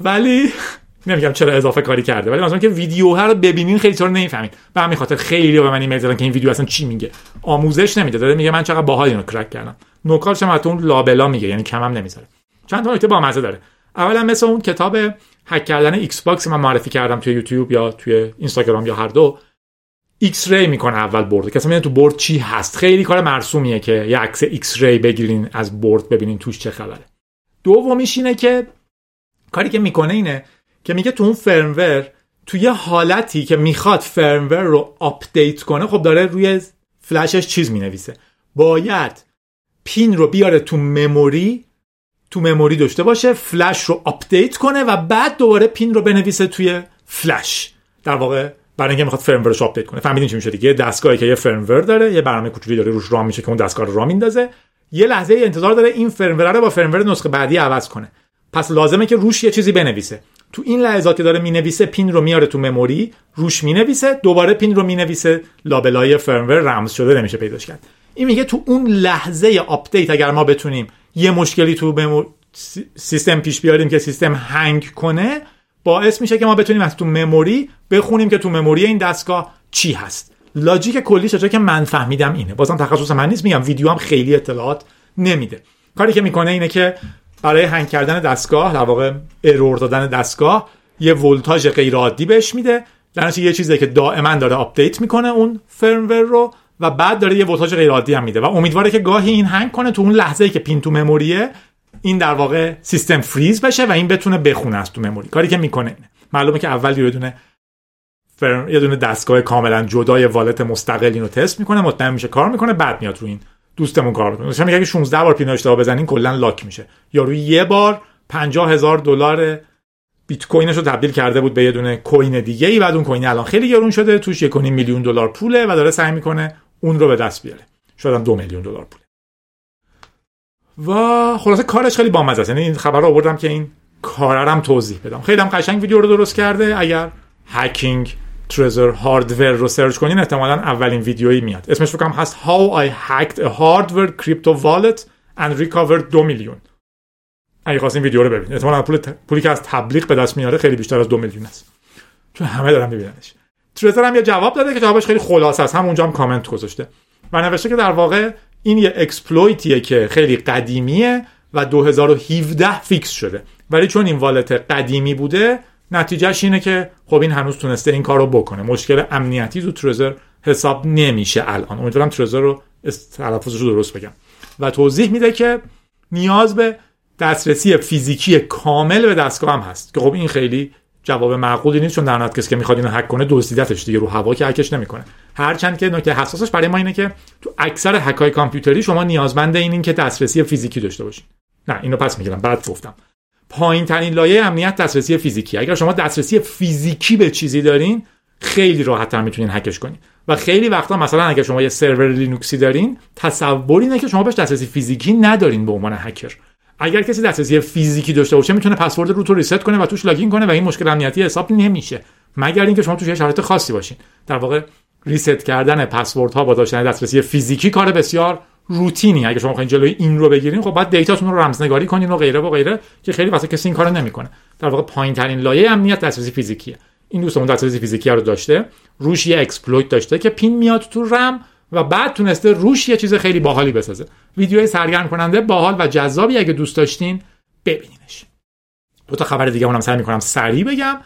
ولی نمیگم چرا اضافه کاری کرده ولی مثلا که ویدیو رو ببینین خیلی طور نمی‌فهمین. به همین خاطر خیلی به من ایمیل دادن که این ویدیو اصلا چی میگه. آموزش نمیده. داره میگه من چقدر باحال اینو crack کردم. نکاتش هم اون لابلا میگه یعنی کمم نمی‌ذاره. چند تا نکته با مزه داره. اولا مثل اون کتاب هک کردن Xbox من معرفی کردم توی یوتیوب یا توی اینستاگرام یا هر دو. X-ray می‌کنه اول board که اصلا تو board چی هست؟ خیلی کار مرسومیه که یه عکس X-ray بگیرین از board ببینین توش چه خبره. دومیش اینه که کاری که می‌کنه اینه که میگه تو اون firmware توی یه حالتی که می‌خواد firmware رو update کنه خب داره روی فلشش چیز می‌نویسه. باید PIN رو بیاره تو memory تو memory داشته باشه فلش رو update کنه و بعد دوباره PIN رو بنویسه توی فلش. در واقع برای اینکه می‌خواد firmware ش update کنه. فهمیدین چی میشه دیگه؟ دستگاهی که یه firmware داره یه برنامه کوچولی داره روش run میشه که اون دستگاه رو راه میندازه. یه لحظه انتظار داره این firmware رو با firmware نسخه بعدی عوض کنه. پس لازمه که روش یه چیزی بنویسه. تو این لحظاتی داره می‌نویسه PIN رو میاره تو memory روش می‌نویسه دوباره PIN رو می‌نویسه لابلای firmware رمز شده نمیشه پیداش کرد. این میگه تو اون لحظه update اگر ما بتونیم یه مشکلی تو سیستم پیش بیاریم که سیستم hang کنه باعث میشه که ما بتونیم از تو memory بخونیم که تو memory این دستگاه چی هست. logic کلی چطور که من فهمیدم اینه. بازم تخصص من نیست میگم ویدیو هم خیلی اطلاعات نمیده. کاری که می‌کنه اینه که برای hang کردن دستگاه در واقع error دادن دستگاه یه ولتاژ غیر عادی بهش میده. در یه چیزی که دائما داره update می‌کنه اون firmware رو. و بعد داره یه ولتاژ غیر عادی هم میده و امیدواره که گاهی این hang کنه تو اون لحظه ای که PIN تو memory ه این در واقع سیستم فریز بشه و این بتونه بخونه از تو memory. کاری که می‌کنه معلومه که اول یه دونه فرم یه دونه دستگاه کاملا جدای wallet مستقل اینو تست می‌کنه مطمئن میشه کار می‌کنه بعد میاد رو این دوستمون کار می‌کنه. مثلا میگه 16 بار PIN اشتباه بزنین کلا lock میشه. یا روی یه بار 50 هزار دلار بیت کوینش رو تبدیل کرده بود به یه دونه coin دیگه ای بعد اون coin الان خیلی گرون شده توش 1.5 میلیون دلار پوله و داره سعی می‌کنه اون رو به دست بیاره. شاید هم دو میلیون دلار پوله. و خلاصه کارش خیلی بامزه است. یعنی این خبر رو آوردم که این کاررم توضیح بدم. خیلی هم قشنگ ویدیو رو درست کرده. اگر hacking Trezor hardware رو search کنین احتمالا اولین ویدیویی میاد. اسمش فکرم هست How I hacked a hardware crypto wallet and recovered 2 million. اگه خواستین ویدیو رو ببینید. احتمالا پول پولی که از تبلیغ به دست میاره خیلی بیشتر از دو میلیون است. چون همه دارن میبیننش. Trezor هم یه جواب داده که جوابش خیلی خلاصه است. همونجا هم کامنت گذاشته. و نوشته که در واقع این یه exploit یه که خیلی قدیمیه و 2017 fix شده. ولی چون این wallet قدیمی بوده نتیجهش اینه که خب این هنوز تونسته این کار رو بکنه. مشکل امنیتی تو Trezor حساب نمیشه الان. امیدوارم ترزر رو تلفظش رو درست بگم. و توضیح میده که نیاز به دسترسی فیزیکی کامل به دستگاه هم هست. که خب این خیلی جواب معقولی نیست چون در نهایت کسی که می‌خواد اینو هک کنه دزدیدتش دیگه رو هوا که هکش نمی‌کنه. هرچند که نکته حساسش برای ما اینه که تو اکثر هکای کامپیوتری شما نیازمند این, این که دسترسی فیزیکی داشته باشین. نه اینو پس می‌گیرم بعد گفتم. پایین ترین لایه امنیت دسترسی فیزیکی. اگر شما دسترسی فیزیکی به چیزی دارین خیلی راحت می‌تونین هکش کنین. و خیلی وقتا مثلا اگر شما یه سرور لینوکسی دارین تصور اینه که شما بهش دسترسی فیزیکی ندارین به عنوان هکر. اگر کسی دسترسی فیزیکی داشته باشه می‌تونه پسورد root رو reset کنه و توش login کنه و این مشکل امنیتی حساب نمیشه. مگر اینکه شما توش یه شرایط خاصی باشین. در واقع reset کردن پسورد ها با داشتن دسترسی فیزیکی کار بسیار روتینی. اگه شما بخواید جلوی این رو بگیرین خب بعد دیتاتون رو رمزنگاری کنین و غیره و غیره که خیلی واسه کسی این کارو نمی‌کنه. در واقع پایین ترین لایه امنیت دسترسی فیزیکیه. این دوستمون دسترسی فیزیکی رو داشته. روش یه exploit داشته که PIN میاد تو رم و بعد تونسته روش یه چیز خیلی باحالی بسازه. ویدیوی سرگرم کننده باحال و جذابی اگه دوست داشتین ببینینش. دو تا خبر دیگه اونم سعی می‌کنم سریع بگم.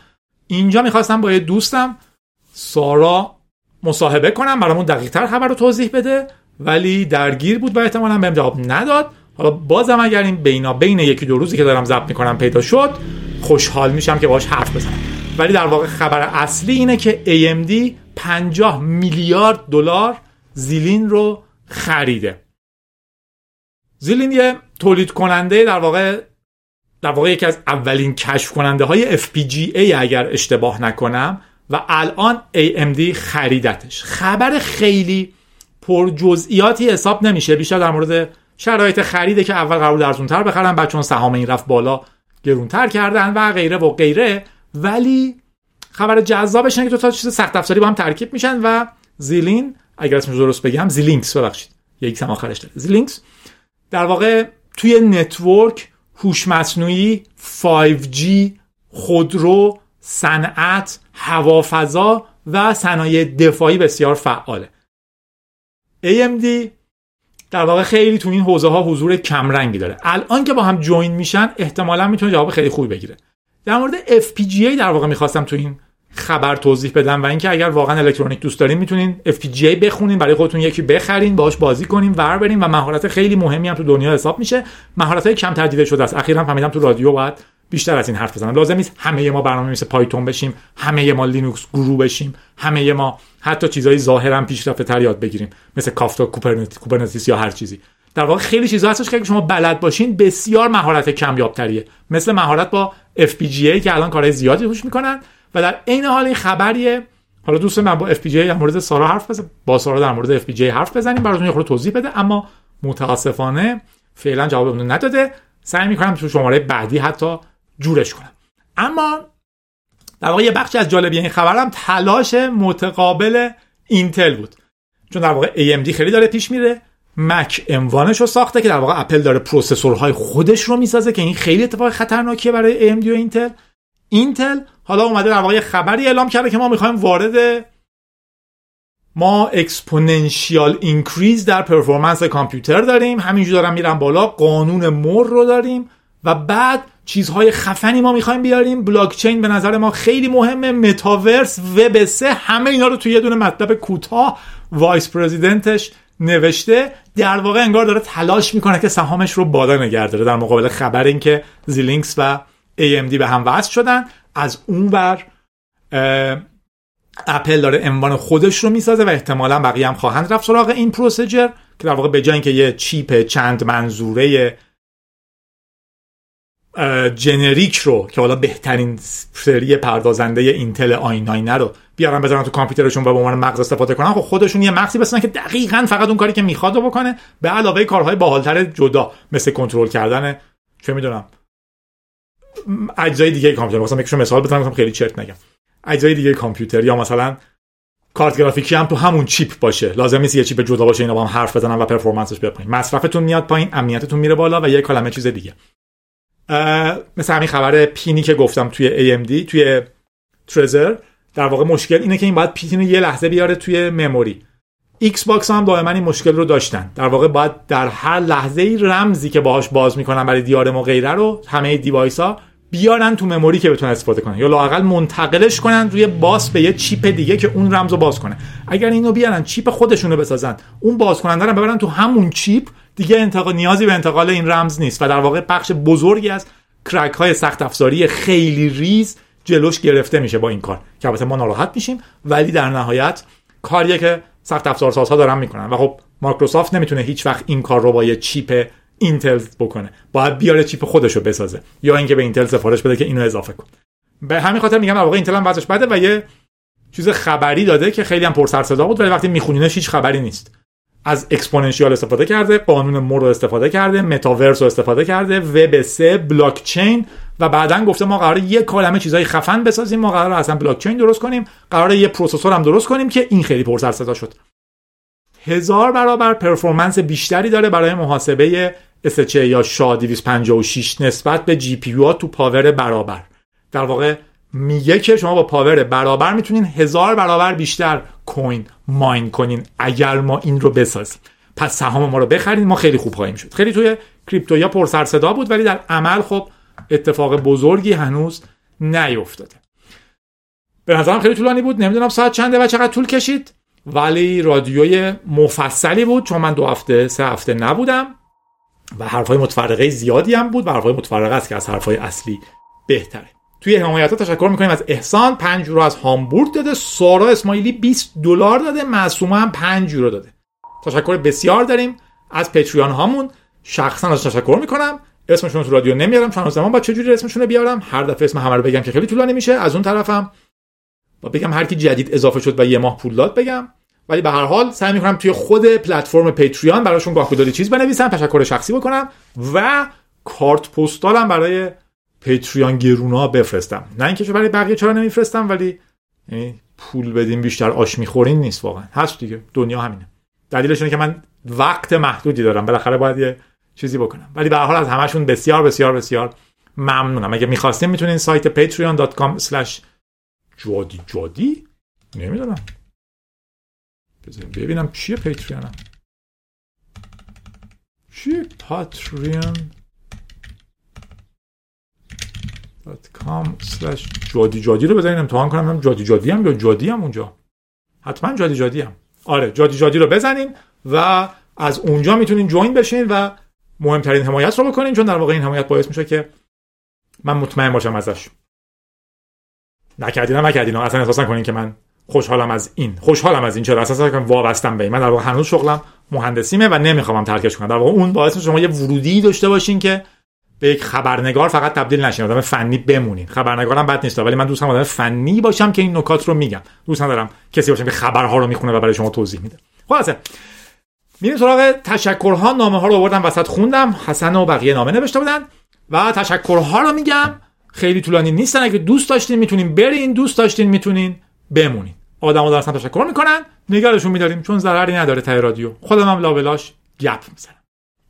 اینجا می‌خواستم با یه دوستم سارا مصاحبه کنم برامون دقیق تر خبر رو توضیح بده ولی درگیر بود و احتمالا بهم جواب نداد. حالا بازم اگر این بینا بین یکی دو روزی که دارم ضبط می‌کنم پیدا شد خوشحال میشم که باش حرف بزنم. ولی در واقع خبر اصلی اینه که AMD 50 میلیارد دلار زیلین رو خریده. زیلین یه تولید کننده در واقع در واقع یکی از اولین کشف کننده های FPGA اگر اشتباه نکنم و الان AMD خریدتش. خبر خیلی پر جزئیاتی حساب نمیشه. بیشتر در مورد شرایط خریده که اول قرار ارزونتر بخرن بعد چون سهام این رفت بالا گرونتر کردن و غیره و غیره. ولی خبر جذابش اینه که دو تا چیز سخت افزاری با هم ترکیب میشن و زیلین اگر اسمش درست بگم Xilinx ببخشید. یک سم آخرش داره. زیلینکس در واقع توی network هوش مصنوعی 5G خودرو صنعت هوافضا و صنایع دفاعی بسیار فعاله. AMD در واقع خیلی تو این حوزه ها حضور کمرنگی داره. الان که با هم join میشن احتمالا می‌تونه جواب خیلی خوبی بگیره. در مورد FPGA در واقع می‌خواستم تو این خبر توضیح بدم و اینکه اگر واقعا الکترونیک دوست دارین می‌تونین FPGA بخونین برای خودتون یکی بخرین باهاش بازی کنین ور برین و مهارت خیلی مهمی هم تو دنیا حساب میشه. مهارت های کم تر شده است. اخیرا فهمیدم تو رادیو باید بیشتر از این حرف بزنم. لازم نیست همه ما برنامه نویس پایتون بشیم همه ما لینوکس guru بشیم همه ما حتی چیزهای ظاهرا پیشرفته تر یاد بگیریم مثل کافتا کوبرنتیس یا هر چیزی. در واقع خیلی چیزا هستش که شما بلد باشین بسیار مهارت کمیابتریه. مثل مهارت با FPGA که الان کارهای زیادی روش می‌کنن. و در عین حال این خبریه. حالا دوست من با FPGA در مورد سارا حرف بزن. با سارا در مورد FPGA حرف بزنیم. براتون یه خورده توضیح بده. اما متاسفانه فعلا جواب اون نداده. سعی می‌کنم تو شماره بعدی حتی جورش کنم. اما در واقع یه بخشی از جالبی این خبرم تلاش متقابل اینتل بود. چون در واقع AMD خیلی داره پیش میره. مک M1 ش رو ساخته که در واقع اپل داره processor های خودش رو می‌سازه که این خیلی اتفاق خطرناکیه برای AMD و اینتل. اینتل حالا اومده در واقع خبری اعلام کرده که ما می‌خوایم وارد ما exponential increase در performance کامپیوتر داریم. همینجور دارم میرم بالا قانون مور رو داریم و بعد چیزهای خفنی ما می‌خوایم بیاریم. بلاک چین به نظر ما خیلی مهمه. متاورس وب سه همه اینا رو توی یه دونه مطلب کوتاه vice president ش نوشته. در واقع انگار داره تلاش می‌کنه که سهامش رو بالا نگه در مقابل خبر اینکه Xilinx و AMD به هم وصل شدن. از اون بر اپل داره M1 خودش رو می‌سازه و احتمالا بقیه هم خواهند رفت سراغ این procedure که در واقع به جای اینکه یه chip چند منظوره generic رو که حالا بهترین سری پردازنده اینتل i9 رو بیارن بذارن تو کامپیوترشون و به عنوان مغز استفاده کنن خب خودشون یه مغزی بسازن که دقیقا فقط اون کاری که می‌خواد رو بکنه. به علاوه کارهای باحالتر جدا مثل کنترل کردن چه می‌دونم اجزای دیگه کامپیوتر. مثلا یکشون مثال بزنم خیلی چرت نگم. اجزای دیگه کامپیوتر. یا مثلا کارت گرافیکی هم تو همون chip باشه. لازم نیست یه chip جدا باشه اینا با هم حرف بزنن و performance ش بیاد مصرفتون میاد پایین امنیتتون میره بالا و یه عالمه چیز دیگه. مثل همین خبر PIN ی که گفتم توی AMD توی Trezor در واقع مشکل اینه که این باید PIN یه لحظه بیاره توی memory Xbox هم دائما این مشکل رو داشتن. در واقع باید در هر لحظه ای رمزی که باهاش باز می‌کنن برای DRM و غیره رو همه device ها بیارن تو memory که بتونن استفاده کنن. یا لاقل منتقلش کنن روی bus به یه chip دیگه که اون رمز رو باز کنه. اگر اینو بیارن chip خودشونو بسازن اون باز کننده رو ببرن تو همون chip دیگه انتقال نیازی به انتقال این رمز نیست. و در واقع بخش بزرگی از crack های سخت افزاری خیلی ریز جلوش گرفته میشه با این کار. که البته ما ناراحت میشیم ولی در نهایت کاریه که سخت افزار سازها دارن می‌کنن. و خب مایکروسافت نمی‌تونه هیچ وقت این کار رو با یه chip اینتل بکنه. باید بیاره chip خودش رو بسازه. یا اینکه به اینتل سفارش بده که اینو اضافه کن. به همین خاطر میگم در اینتل هم وضعش بده و یه چیز خبری داده که خیلی هم پر سر صدا بود ولی وقتی میخونینش هیچ خبری نیست. از exponential استفاده کرده قانون مور رو استفاده کرده متاورس رو استفاده کرده وب 3 بلاک چین و بعدا گفته ما قراره یه عالمه چیزای خفن بسازیم ما قراره اصلا بلاک چین درست کنیم قراره یه processor هم درست کنیم که این خیلی پرسر صدا شد. هزار برابر performance بیشتری داره برای محاسبه SHA یا شا 256 نسبت به GPU تو power برابر. در واقع میگه که شما با power برابر می‌تونین هزار برابر بیشتر coin mine کنین اگر ما این رو بسازیم. پس سهام ما رو بخرید ما خیلی خوب خواهیم شد. خیلی توی crypto یا پر سر صدا بود ولی در عمل خب اتفاق بزرگی هنوز نیفتاده. به نظرم خیلی طولانی بود نمی‌دونم ساعت چنده و چقدر طول کشید ولی رادیوی مفصلی بود چون من دو هفته سه هفته نبودم. و حرفای متفرقه زیادی هم بود و حرفای متفرقه است که از حرفای اصلی بهتره. توی حمایت ها تشکر می‌کنیم از احسان. 5 یورو از هامبورگ داده. سارا اسماعیلی 20 دلار داده. معصومه هم 5 یورو داده. تشکر بسیار داریم از پتریان هامون. شخصا از تشکر می‌کنم. اسمشون تو رادیو نمیارم. چون زمان با چه جوری اسمشون رو بیارم؟ هر دفعه اسم همه رو بگم که خیلی طولانی میشه. از اون طرفم با بگم هر کی جدید اضافه شد و یه ماه پول داد بگم. ولی به هر حال سعی می‌کنم توی خود پلتفرم پتریان براشون گاهگداری چیز بنویسم تشکر شخصی بکنم و کارت پستالم برای پیتریان گرونا بفرستم. نه اینکه چه برای بقیه چرا نمیفرستم ولی یعنی پول بدیم بیشتر آش می‌خورین نیست واقعا. هست دیگه دنیا همینه. دلیلش اینه که من وقت محدودی دارم بالاخره باید یه چیزی بکنم. ولی به هر حال از همشون بسیار بسیار بسیار ممنونم. اگه می‌خواستین می‌تونین سایت patreon.com جادی جادی؟ نمی‌دونم. ببینم چیه پیتریانم چیه پاتریان جادی جادی رو بزنین امتحان کنم هم جادی جادی هم یا جادی هم اونجا. حتما جادی جادی هم آره جادی جادی رو بزنین و از اونجا می‌تونین جوین بشین و مهمترین حمایت رو بکنین چون در واقع این حمایت باعث میشه که من مطمئن باشم ازش. نکردین نکردین اصلا احساس کنین که من خوشحالم از این. خوشحالم از این. چرا؟ اساسا کنم وابستم به این. من در واقع هنوز شغلم مهندسیمه و نمی‌خوام ترکش کنم. در واقع اون باعث شما یه ورودی داشته باشین که به یک خبرنگار فقط تبدیل نشین. آدم فنی بمونین. خبرنگارم بد نیست ولی من دوست دارم آدم فنی باشم که این نکات رو میگم. دوست ندارم کسی باشم که خبرها رو می‌خونه و برای شما توضیح میده. خلاصه میریم سراغ تشکرها. نامه ها رو آوردم وسط خوندم. حسن و بقیه نامه نوشته بودن. و تشکرها رو میگم. خیلی طولانی نیستن. اگه دوست داشتین می‌تونین برین. دوست داشتین می‌تونین بمونین. آدمو دارن تشکر می‌کنن نگارشون میداریم چون ضرری نداره تای رادیو. خودم هم لابلاش گپ می‌زنم.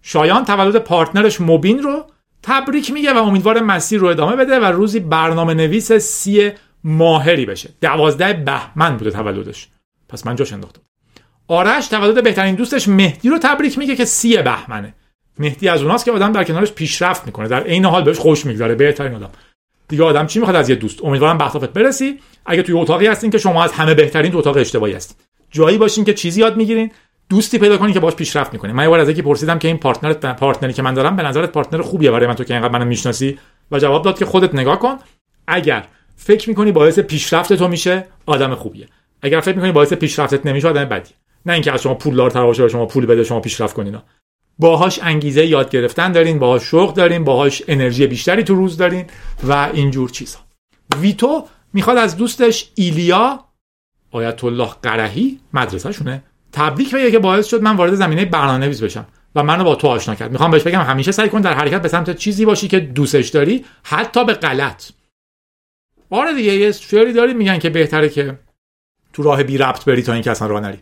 شایان تولد پارتنرش مبین رو تبریک میگه و امیدوار مسیر رو ادامه بده و روزی برنامه نویس سی ماهری بشه. دوازده بهمن بوده تولدش. پس من جاش انداختم. آرش تولد بهترین دوستش مهدی رو تبریک میگه که سی بهمنه. مهدی از اوناست که آدم در کنارش پیشرفت می‌کنه. در عین حال بهش خوش میگذره. بهترین آدم. دیگه آدم چی می‌خواد از یه دوست؟ امیدوارم به برسی. اگه توی اتاقی هستین که شما از همه بهترین تو اتاق اشتباهی هستین. جایی باشین که چیزی یاد می‌گیرین. دوستی پیدا کنی که باش پیشرفت می‌کنی من یه بار از یکی پرسیدم که این partner partner ی که من دارم به نظرت partner خوبیه برای من تو که اینقدر منو می‌شناسی؟ و جواب داد که خودت نگاه کن. اگر فکر می‌کنی باعث پیشرفت تو میشه آدم خوبیه. اگر فکر می‌کنی باعث پیشرفتت نمیشه آدم بدی نه اینکه از شما پولدارتر باشه شما پول بده شما پیشرفت کنین. باهاش انگیزه یاد گرفتن دارین باهاش شوق دارین باهاش انرژی بیشتری تو روز دارین و اینجور چیزا. ویتو می‌خواد از دوستش ایلیا آیت الله قرهی مدرسهشونه تبریک بگه که باعث شد من وارد زمینه برنامه‌نویس بشم و منو با تو آشنا کرد. می‌خوام بهش بگم همیشه سعی کن در حرکت به سمت چیزی باشی که دوستش داری حتی به غلط. آره دیگه یه شعری داری میگن که بهتره که تو راه بی ربط بری تا اینکه اصلا راه نری.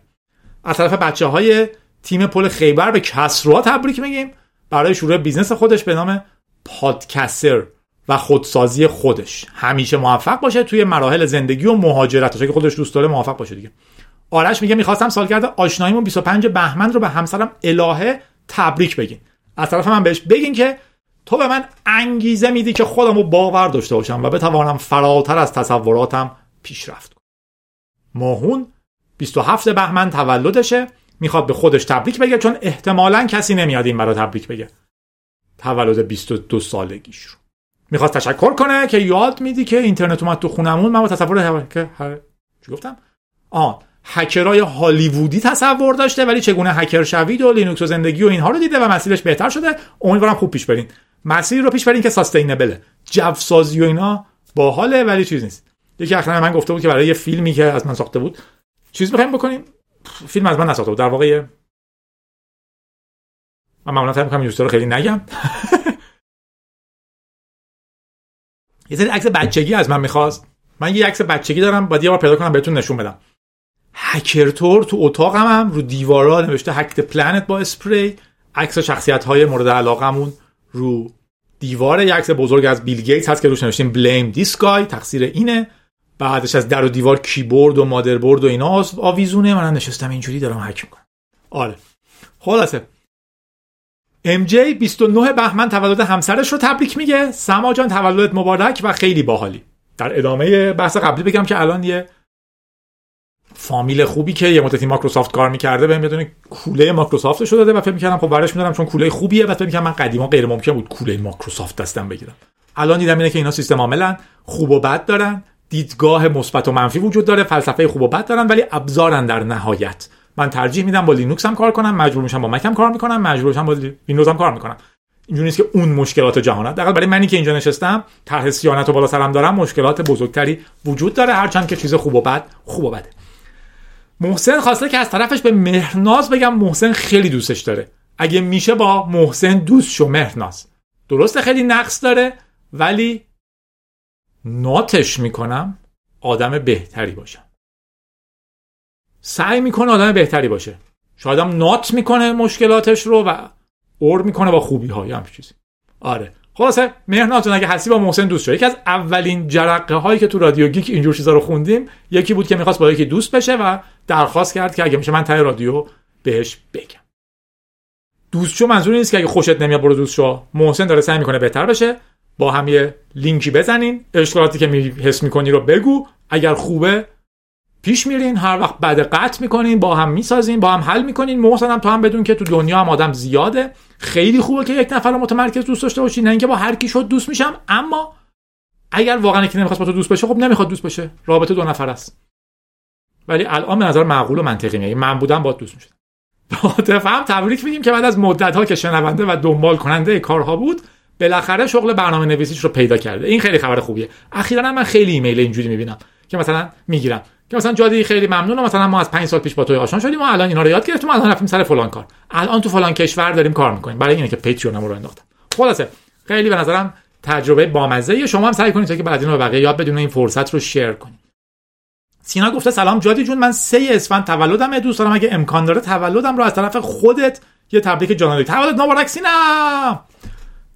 از طرف بچه های تیم پل خیبر به کسرا تبریک میگیم. برای شروع business خودش به نام پادکستر و خودسازی خودش. همیشه موفق باشه توی مراحل زندگی و مهاجرتش که خودش دوست داره موفق باشه دیگه. آرش میگه می‌خواستم سالگرد آشناییمون 25 بهمن رو به همسرم الهه تبریک بگین. از طرف من بهش بگین که تو به من انگیزه میدی که خودم رو باور داشته باشم و بتوانم فراتر از تصوراتم پیشرفت کنم. ماهون 27 بهمن تولدشه. می‌خواد به خودش تبریک بگه چون احتمالا کسی نمیاد این برا تبریک بگه. تولد 22 سالگیش رو. می‌خواد تشکر کنه که یاد میدی که اینترنت اومد تو خونمون. من با تصور که هر... چی گفتم؟ آه هکرای هالیوودی تصور داشته ولی چگونه هکر شوید و لینوکس و زندگی و اینها رو دیده و مسیرش بهتر شده؟ امیدوارم خوب پیش برین. مسیر رو پیش برین که ساستینبله جو سازی و اینا باحاله ولی چیز نیست. یکی اخیرا من گفته بود که برای یه فیلمی که از من ساخته بود چیز می‌خوایم بکنیم؟ فیلم از من نساخته بود. در واقع من معمولا سعی می‌کنم رو خیلی نگم. یه سری عکس بچگی از من می‌خواست. من یه عکس بچگی دارم باید یه پیدا کنم بهتون نشون بدم. هکرطور تو اتاقم هم رو دیوارا نوشته hack the planet با اسپری. عکس شخصیت های مورد علاقمون رو دیوار یک عکس بزرگ از بیل گیتس هست که روش نوشتیم blame this guy تقصیر اینه. بعدش از در و دیوار کیبورد و مادربرد و اینا آویزونه. منم نشستم اینجوری دارم هک می‌کنم. آره. خلاصه. MJ 29 بهمن تولد همسرش رو تبریک میگه. سما جان تولدت مبارک و خیلی باحالی. در ادامه بحث قبلی بگم که الان یه فامیل خوبی که یه مدتی مایکروسافت کار می‌کرده بهم یه کوله مایکروسافت شده داده و فکر می‌کردم خب برش میدارم چون کوله خوبیه و فکر می‌کردم من قدیما غیر ممکن بود کوله مایکروسافت دستم بگیرم. الان دیدم اینه که اینا سیستم عاملا خوب و بد دارن. دیدگاه مثبت و منفی وجود داره فلسفه خوب و بد دارن ولی ابزارن در نهایت. من ترجیح میدم با لینوکس هم کار کنم مجبور میشم با مکم کار می‌کنم مجبور میشم با ویندوز هم کار می‌کنم. اینجوری نیست که اون مشکلات جهانه. دقیقا برای منی که اینجا نشستم طرح صیانت رو بالا سرم دارم مشکلات بزرگتری وجود داره هرچند که چیز خوب و بد خوب و بده. محسن خواسته که از طرفش به مهرناز بگم محسن خیلی دوستش داره. اگه میشه با محسن دوست شو مهرناز. درسته خیلی نقص داره ولی ناتش می‌کنم آدم بهتری باشم. سعی می‌کنه آدم بهتری باشه. شاید هم نات می‌کنه مشکلاتش رو و اور می‌کنه با خوبی های هم چیزی. آره. خلاصه مهرناز جان اگه هستی با محسن دوست شد یکی از اولین جرقه هایی که تو رادیو گیک اینجور چیزا رو خوندیم یکی بود که می‌خواست با یکی دوست بشه و درخواست کرد که اگه میشه من تای رادیو بهش بگم. دوست شو منظور نیست که اگه خوشت نمیاد برو دوست شو. محسن داره سعی می‌کنه بهتر بشه. با هم یه لینکی بزنین اشکالاتی که می حس می‌کنی رو بگو. اگر خوبه پیش میرین هر وقت بعد قطع می‌کنین با هم می‌سازین با هم حل می‌کنین. محسن هم تو هم بدون که تو دنیا هم آدم زیاده. خیلی خوبه که یک نفر متمرکز دوست داشته باشی نه اینکه با هر کی شد دوست میشم اما اگر واقعا یکی نمی‌خواست با تو دوست بشه خب نمی‌خواد دوست بشه. رابطه دو نفر است. ولی الان به نظر معقول و منطقی میاد من بودم با دوست می‌شدم. با هم تبریک میگیم که بعد از مدت ها که شنونده و دنبال کننده کارها بود بالاخره شغل برنامه نویسیش رو پیدا کرده. این خیلی خبر خوبیه. اخیرا من خیلی ایمیل اینجوری می‌بینم که مثلا می‌گیرم. که مثلا جادی خیلی ممنونم مثلا ما از 5 سال پیش با تو آشنا شدیم و الان اینا رو یاد گرفتیم الان رفتیم سر فلان کار. الان تو فلان کشور داریم کار می‌کنیم. برای اینه که پیتریونم رو انداختم. خلاصه خیلی به نظرم تجربه بامزه شما هم سعی کنید که بعد اینو بقیه یاد بدون این فرصت رو شیر کنید. سینا گفته سلام جادی جون من سه اسفند تولدم دوست دارم اگه امکان داره تولدم رو از طرف خودت یه تبریک جانانه تولد مبارک سینا!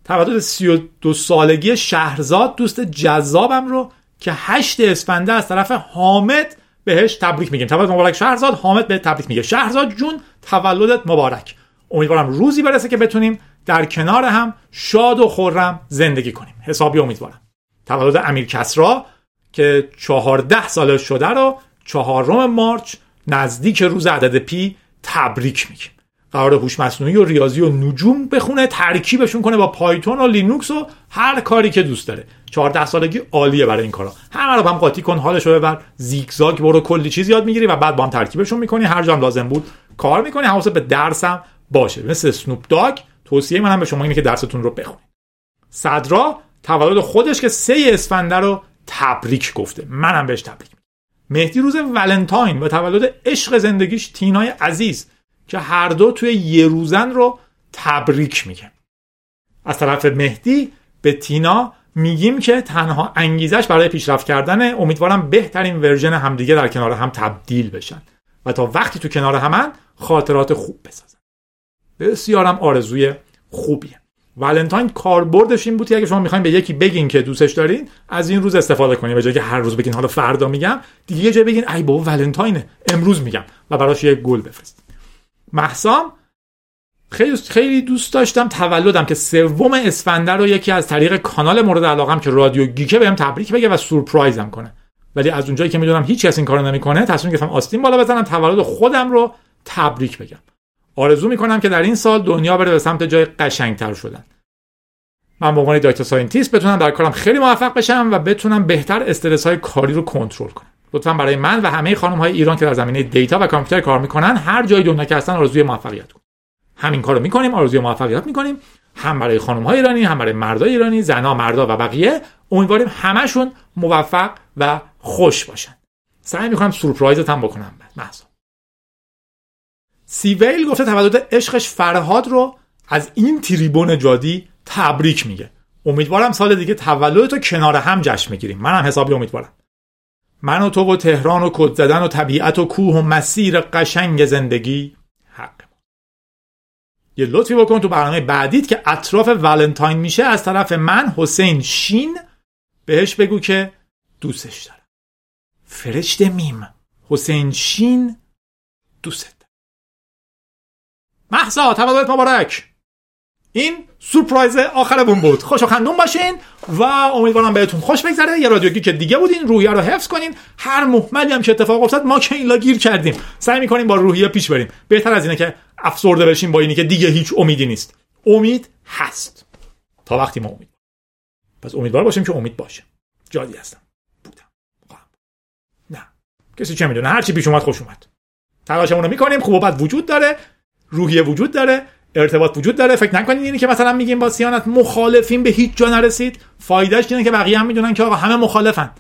تولد 32 سالگی شهرزاد دوست جذابم رو که 8 اسفنده از طرف حامد بهش تبریک میگیم. تولد مبارک شهرزاد حامد به تبریک میگه. شهرزاد جون تولدت مبارک. امیدوارم روزی برسه که بتونیم در کنار هم شاد و خورم زندگی کنیم. حسابی امیدوارم. تولد امیر کسرا که چهارده سال شده رو چهارم مارچ نزدیک روز عدد پی تبریک میگیم قرار هوش مصنوعی و ریاضی و نجوم بخونه ترکیبشون کنه با پایتون و لینوکس و هر کاری که دوست داره. 14 سالگی عالیه برای این کارا. همه رو هم قاطی کن حالش رو ببر. زیگزاگ برو کلی چیز یاد می‌گیری و بعد با هم ترکیبشون می‌کنی. هر جا لازم بود کار می‌کنی. حواست به درسم باشه. مثل سنوپ داگ توصیه منم به شما اینه که درستون رو بخونید. صدرا تولد خودش که سه اسفنده رو تبریک گفته. منم بهش تبریک مهدی روز ولنتاین و تولد عشق زندگیش تینای عزیز. که هر دو توی یه روزن رو تبریک میگه. از طرف مهدی به تینا میگیم که تنها انگیزش برای پیشرفت کردن امیدوارم بهترین ورژن همدیگه در کنار هم تبدیل بشن و تا وقتی تو کنار همن خاطرات خوب بسازن. بسیارم آرزوی خوبیه. ولنتاین کاربردش این بود که اگه شما می‌خواین به یکی بگین که دوستش دارین از این روز استفاده کنین. به جای که هر روز بگین حالا فردا میگم دیگه یه جای بگین ای بابا ولنتاینه. امروز میگم و براش یه گل بفرست محسام خیلی خیلی دوست داشتم. تولدم که سوم اسفندر رو یکی از طریق کانال مورد علاقم که رادیو گیکه بهم تبریک بگه و سورپرایزم کنه. ولی از اونجایی که می‌دونم هیچ کس این کارو نمی‌کنه تصمیم گرفتم آستین بالا بزنم تولد خودم رو تبریک بگم. آرزو می‌کنم که در این سال دنیا بره به سمت جای قشنگتر شدن. من به عنوان data scientist بتونم در کارم خیلی موفق بشم و بتونم بهتر استرس های کاری رو کنترل کنم. لطفا برای من و همه خانم های ایران که در زمینه data و کامپیوتر کار می‌کنن هر جای دنیا که هستن آرزوی موفقیت کن. همین کارو می‌کنیم آرزوی موفقیت می‌کنیم. هم برای خانم های ایرانی هم برای مردای ایرانی زنا مردا و بقیه. امیدواریم همشون موفق و خوش باشن. سعی می‌کنم سورپرایزت هم بکنم محض سیویل گفته تولد عشقش فرهاد رو از این تریبون جادی تبریک میگه. امیدوارم سال دیگه تولدتو کنار هم جشن می‌گیریم. منم حسابی امیدوارم. من و تو و تهران و کد زدن و طبیعت و کوه و مسیر قشنگ زندگی حق یه لطفی بکن تو برنامه بعدیت که اطراف ولنتاین میشه از طرف من حسین شین بهش بگو که دوستش دارم. فرشته میم. حسین شین دوست محسا تولدت مبارک. این سورپرایز آخرمون بود. خوش و خندون باشین. و امیدوارم بهتون خوش بگذره. یه رادیو که دیگه بودین. روحیه رو حفظ کنین. هر محملی هم که اتفاق افتاد ما که این گیر کردیم. سعی می‌کنیم با روحیه پیش بریم. بهتر از اینه که افسرده بشیم با اینی که دیگه هیچ امیدی نیست. امید هست. تا وقتی ما امید پس امیدوار باشیم که امید باشه. جادی هستم. بودم. نه. کسی چه می‌دونه؟ هر چی پیش اومد خوش اومد. تلاشمون رو می‌کنیم. خوب و بد وجود داره. روحیه وجود داره. ارتباط وجود داره. فکر نکنید اینی که مثلا میگیم با سیانت مخالفین به هیچ جا نرسید. فایدهش اینه که بقیه هم می‌دونن که آقا همه مخالفن.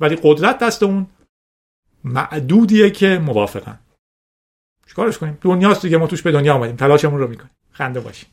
ولی قدرت دست اون معدودیه که موافقن. چیکارش کنیم؟ دنیاست دیگه. ما توش به دنیا آمدیم تلاشمون رو می‌کنیم. خنده باشیم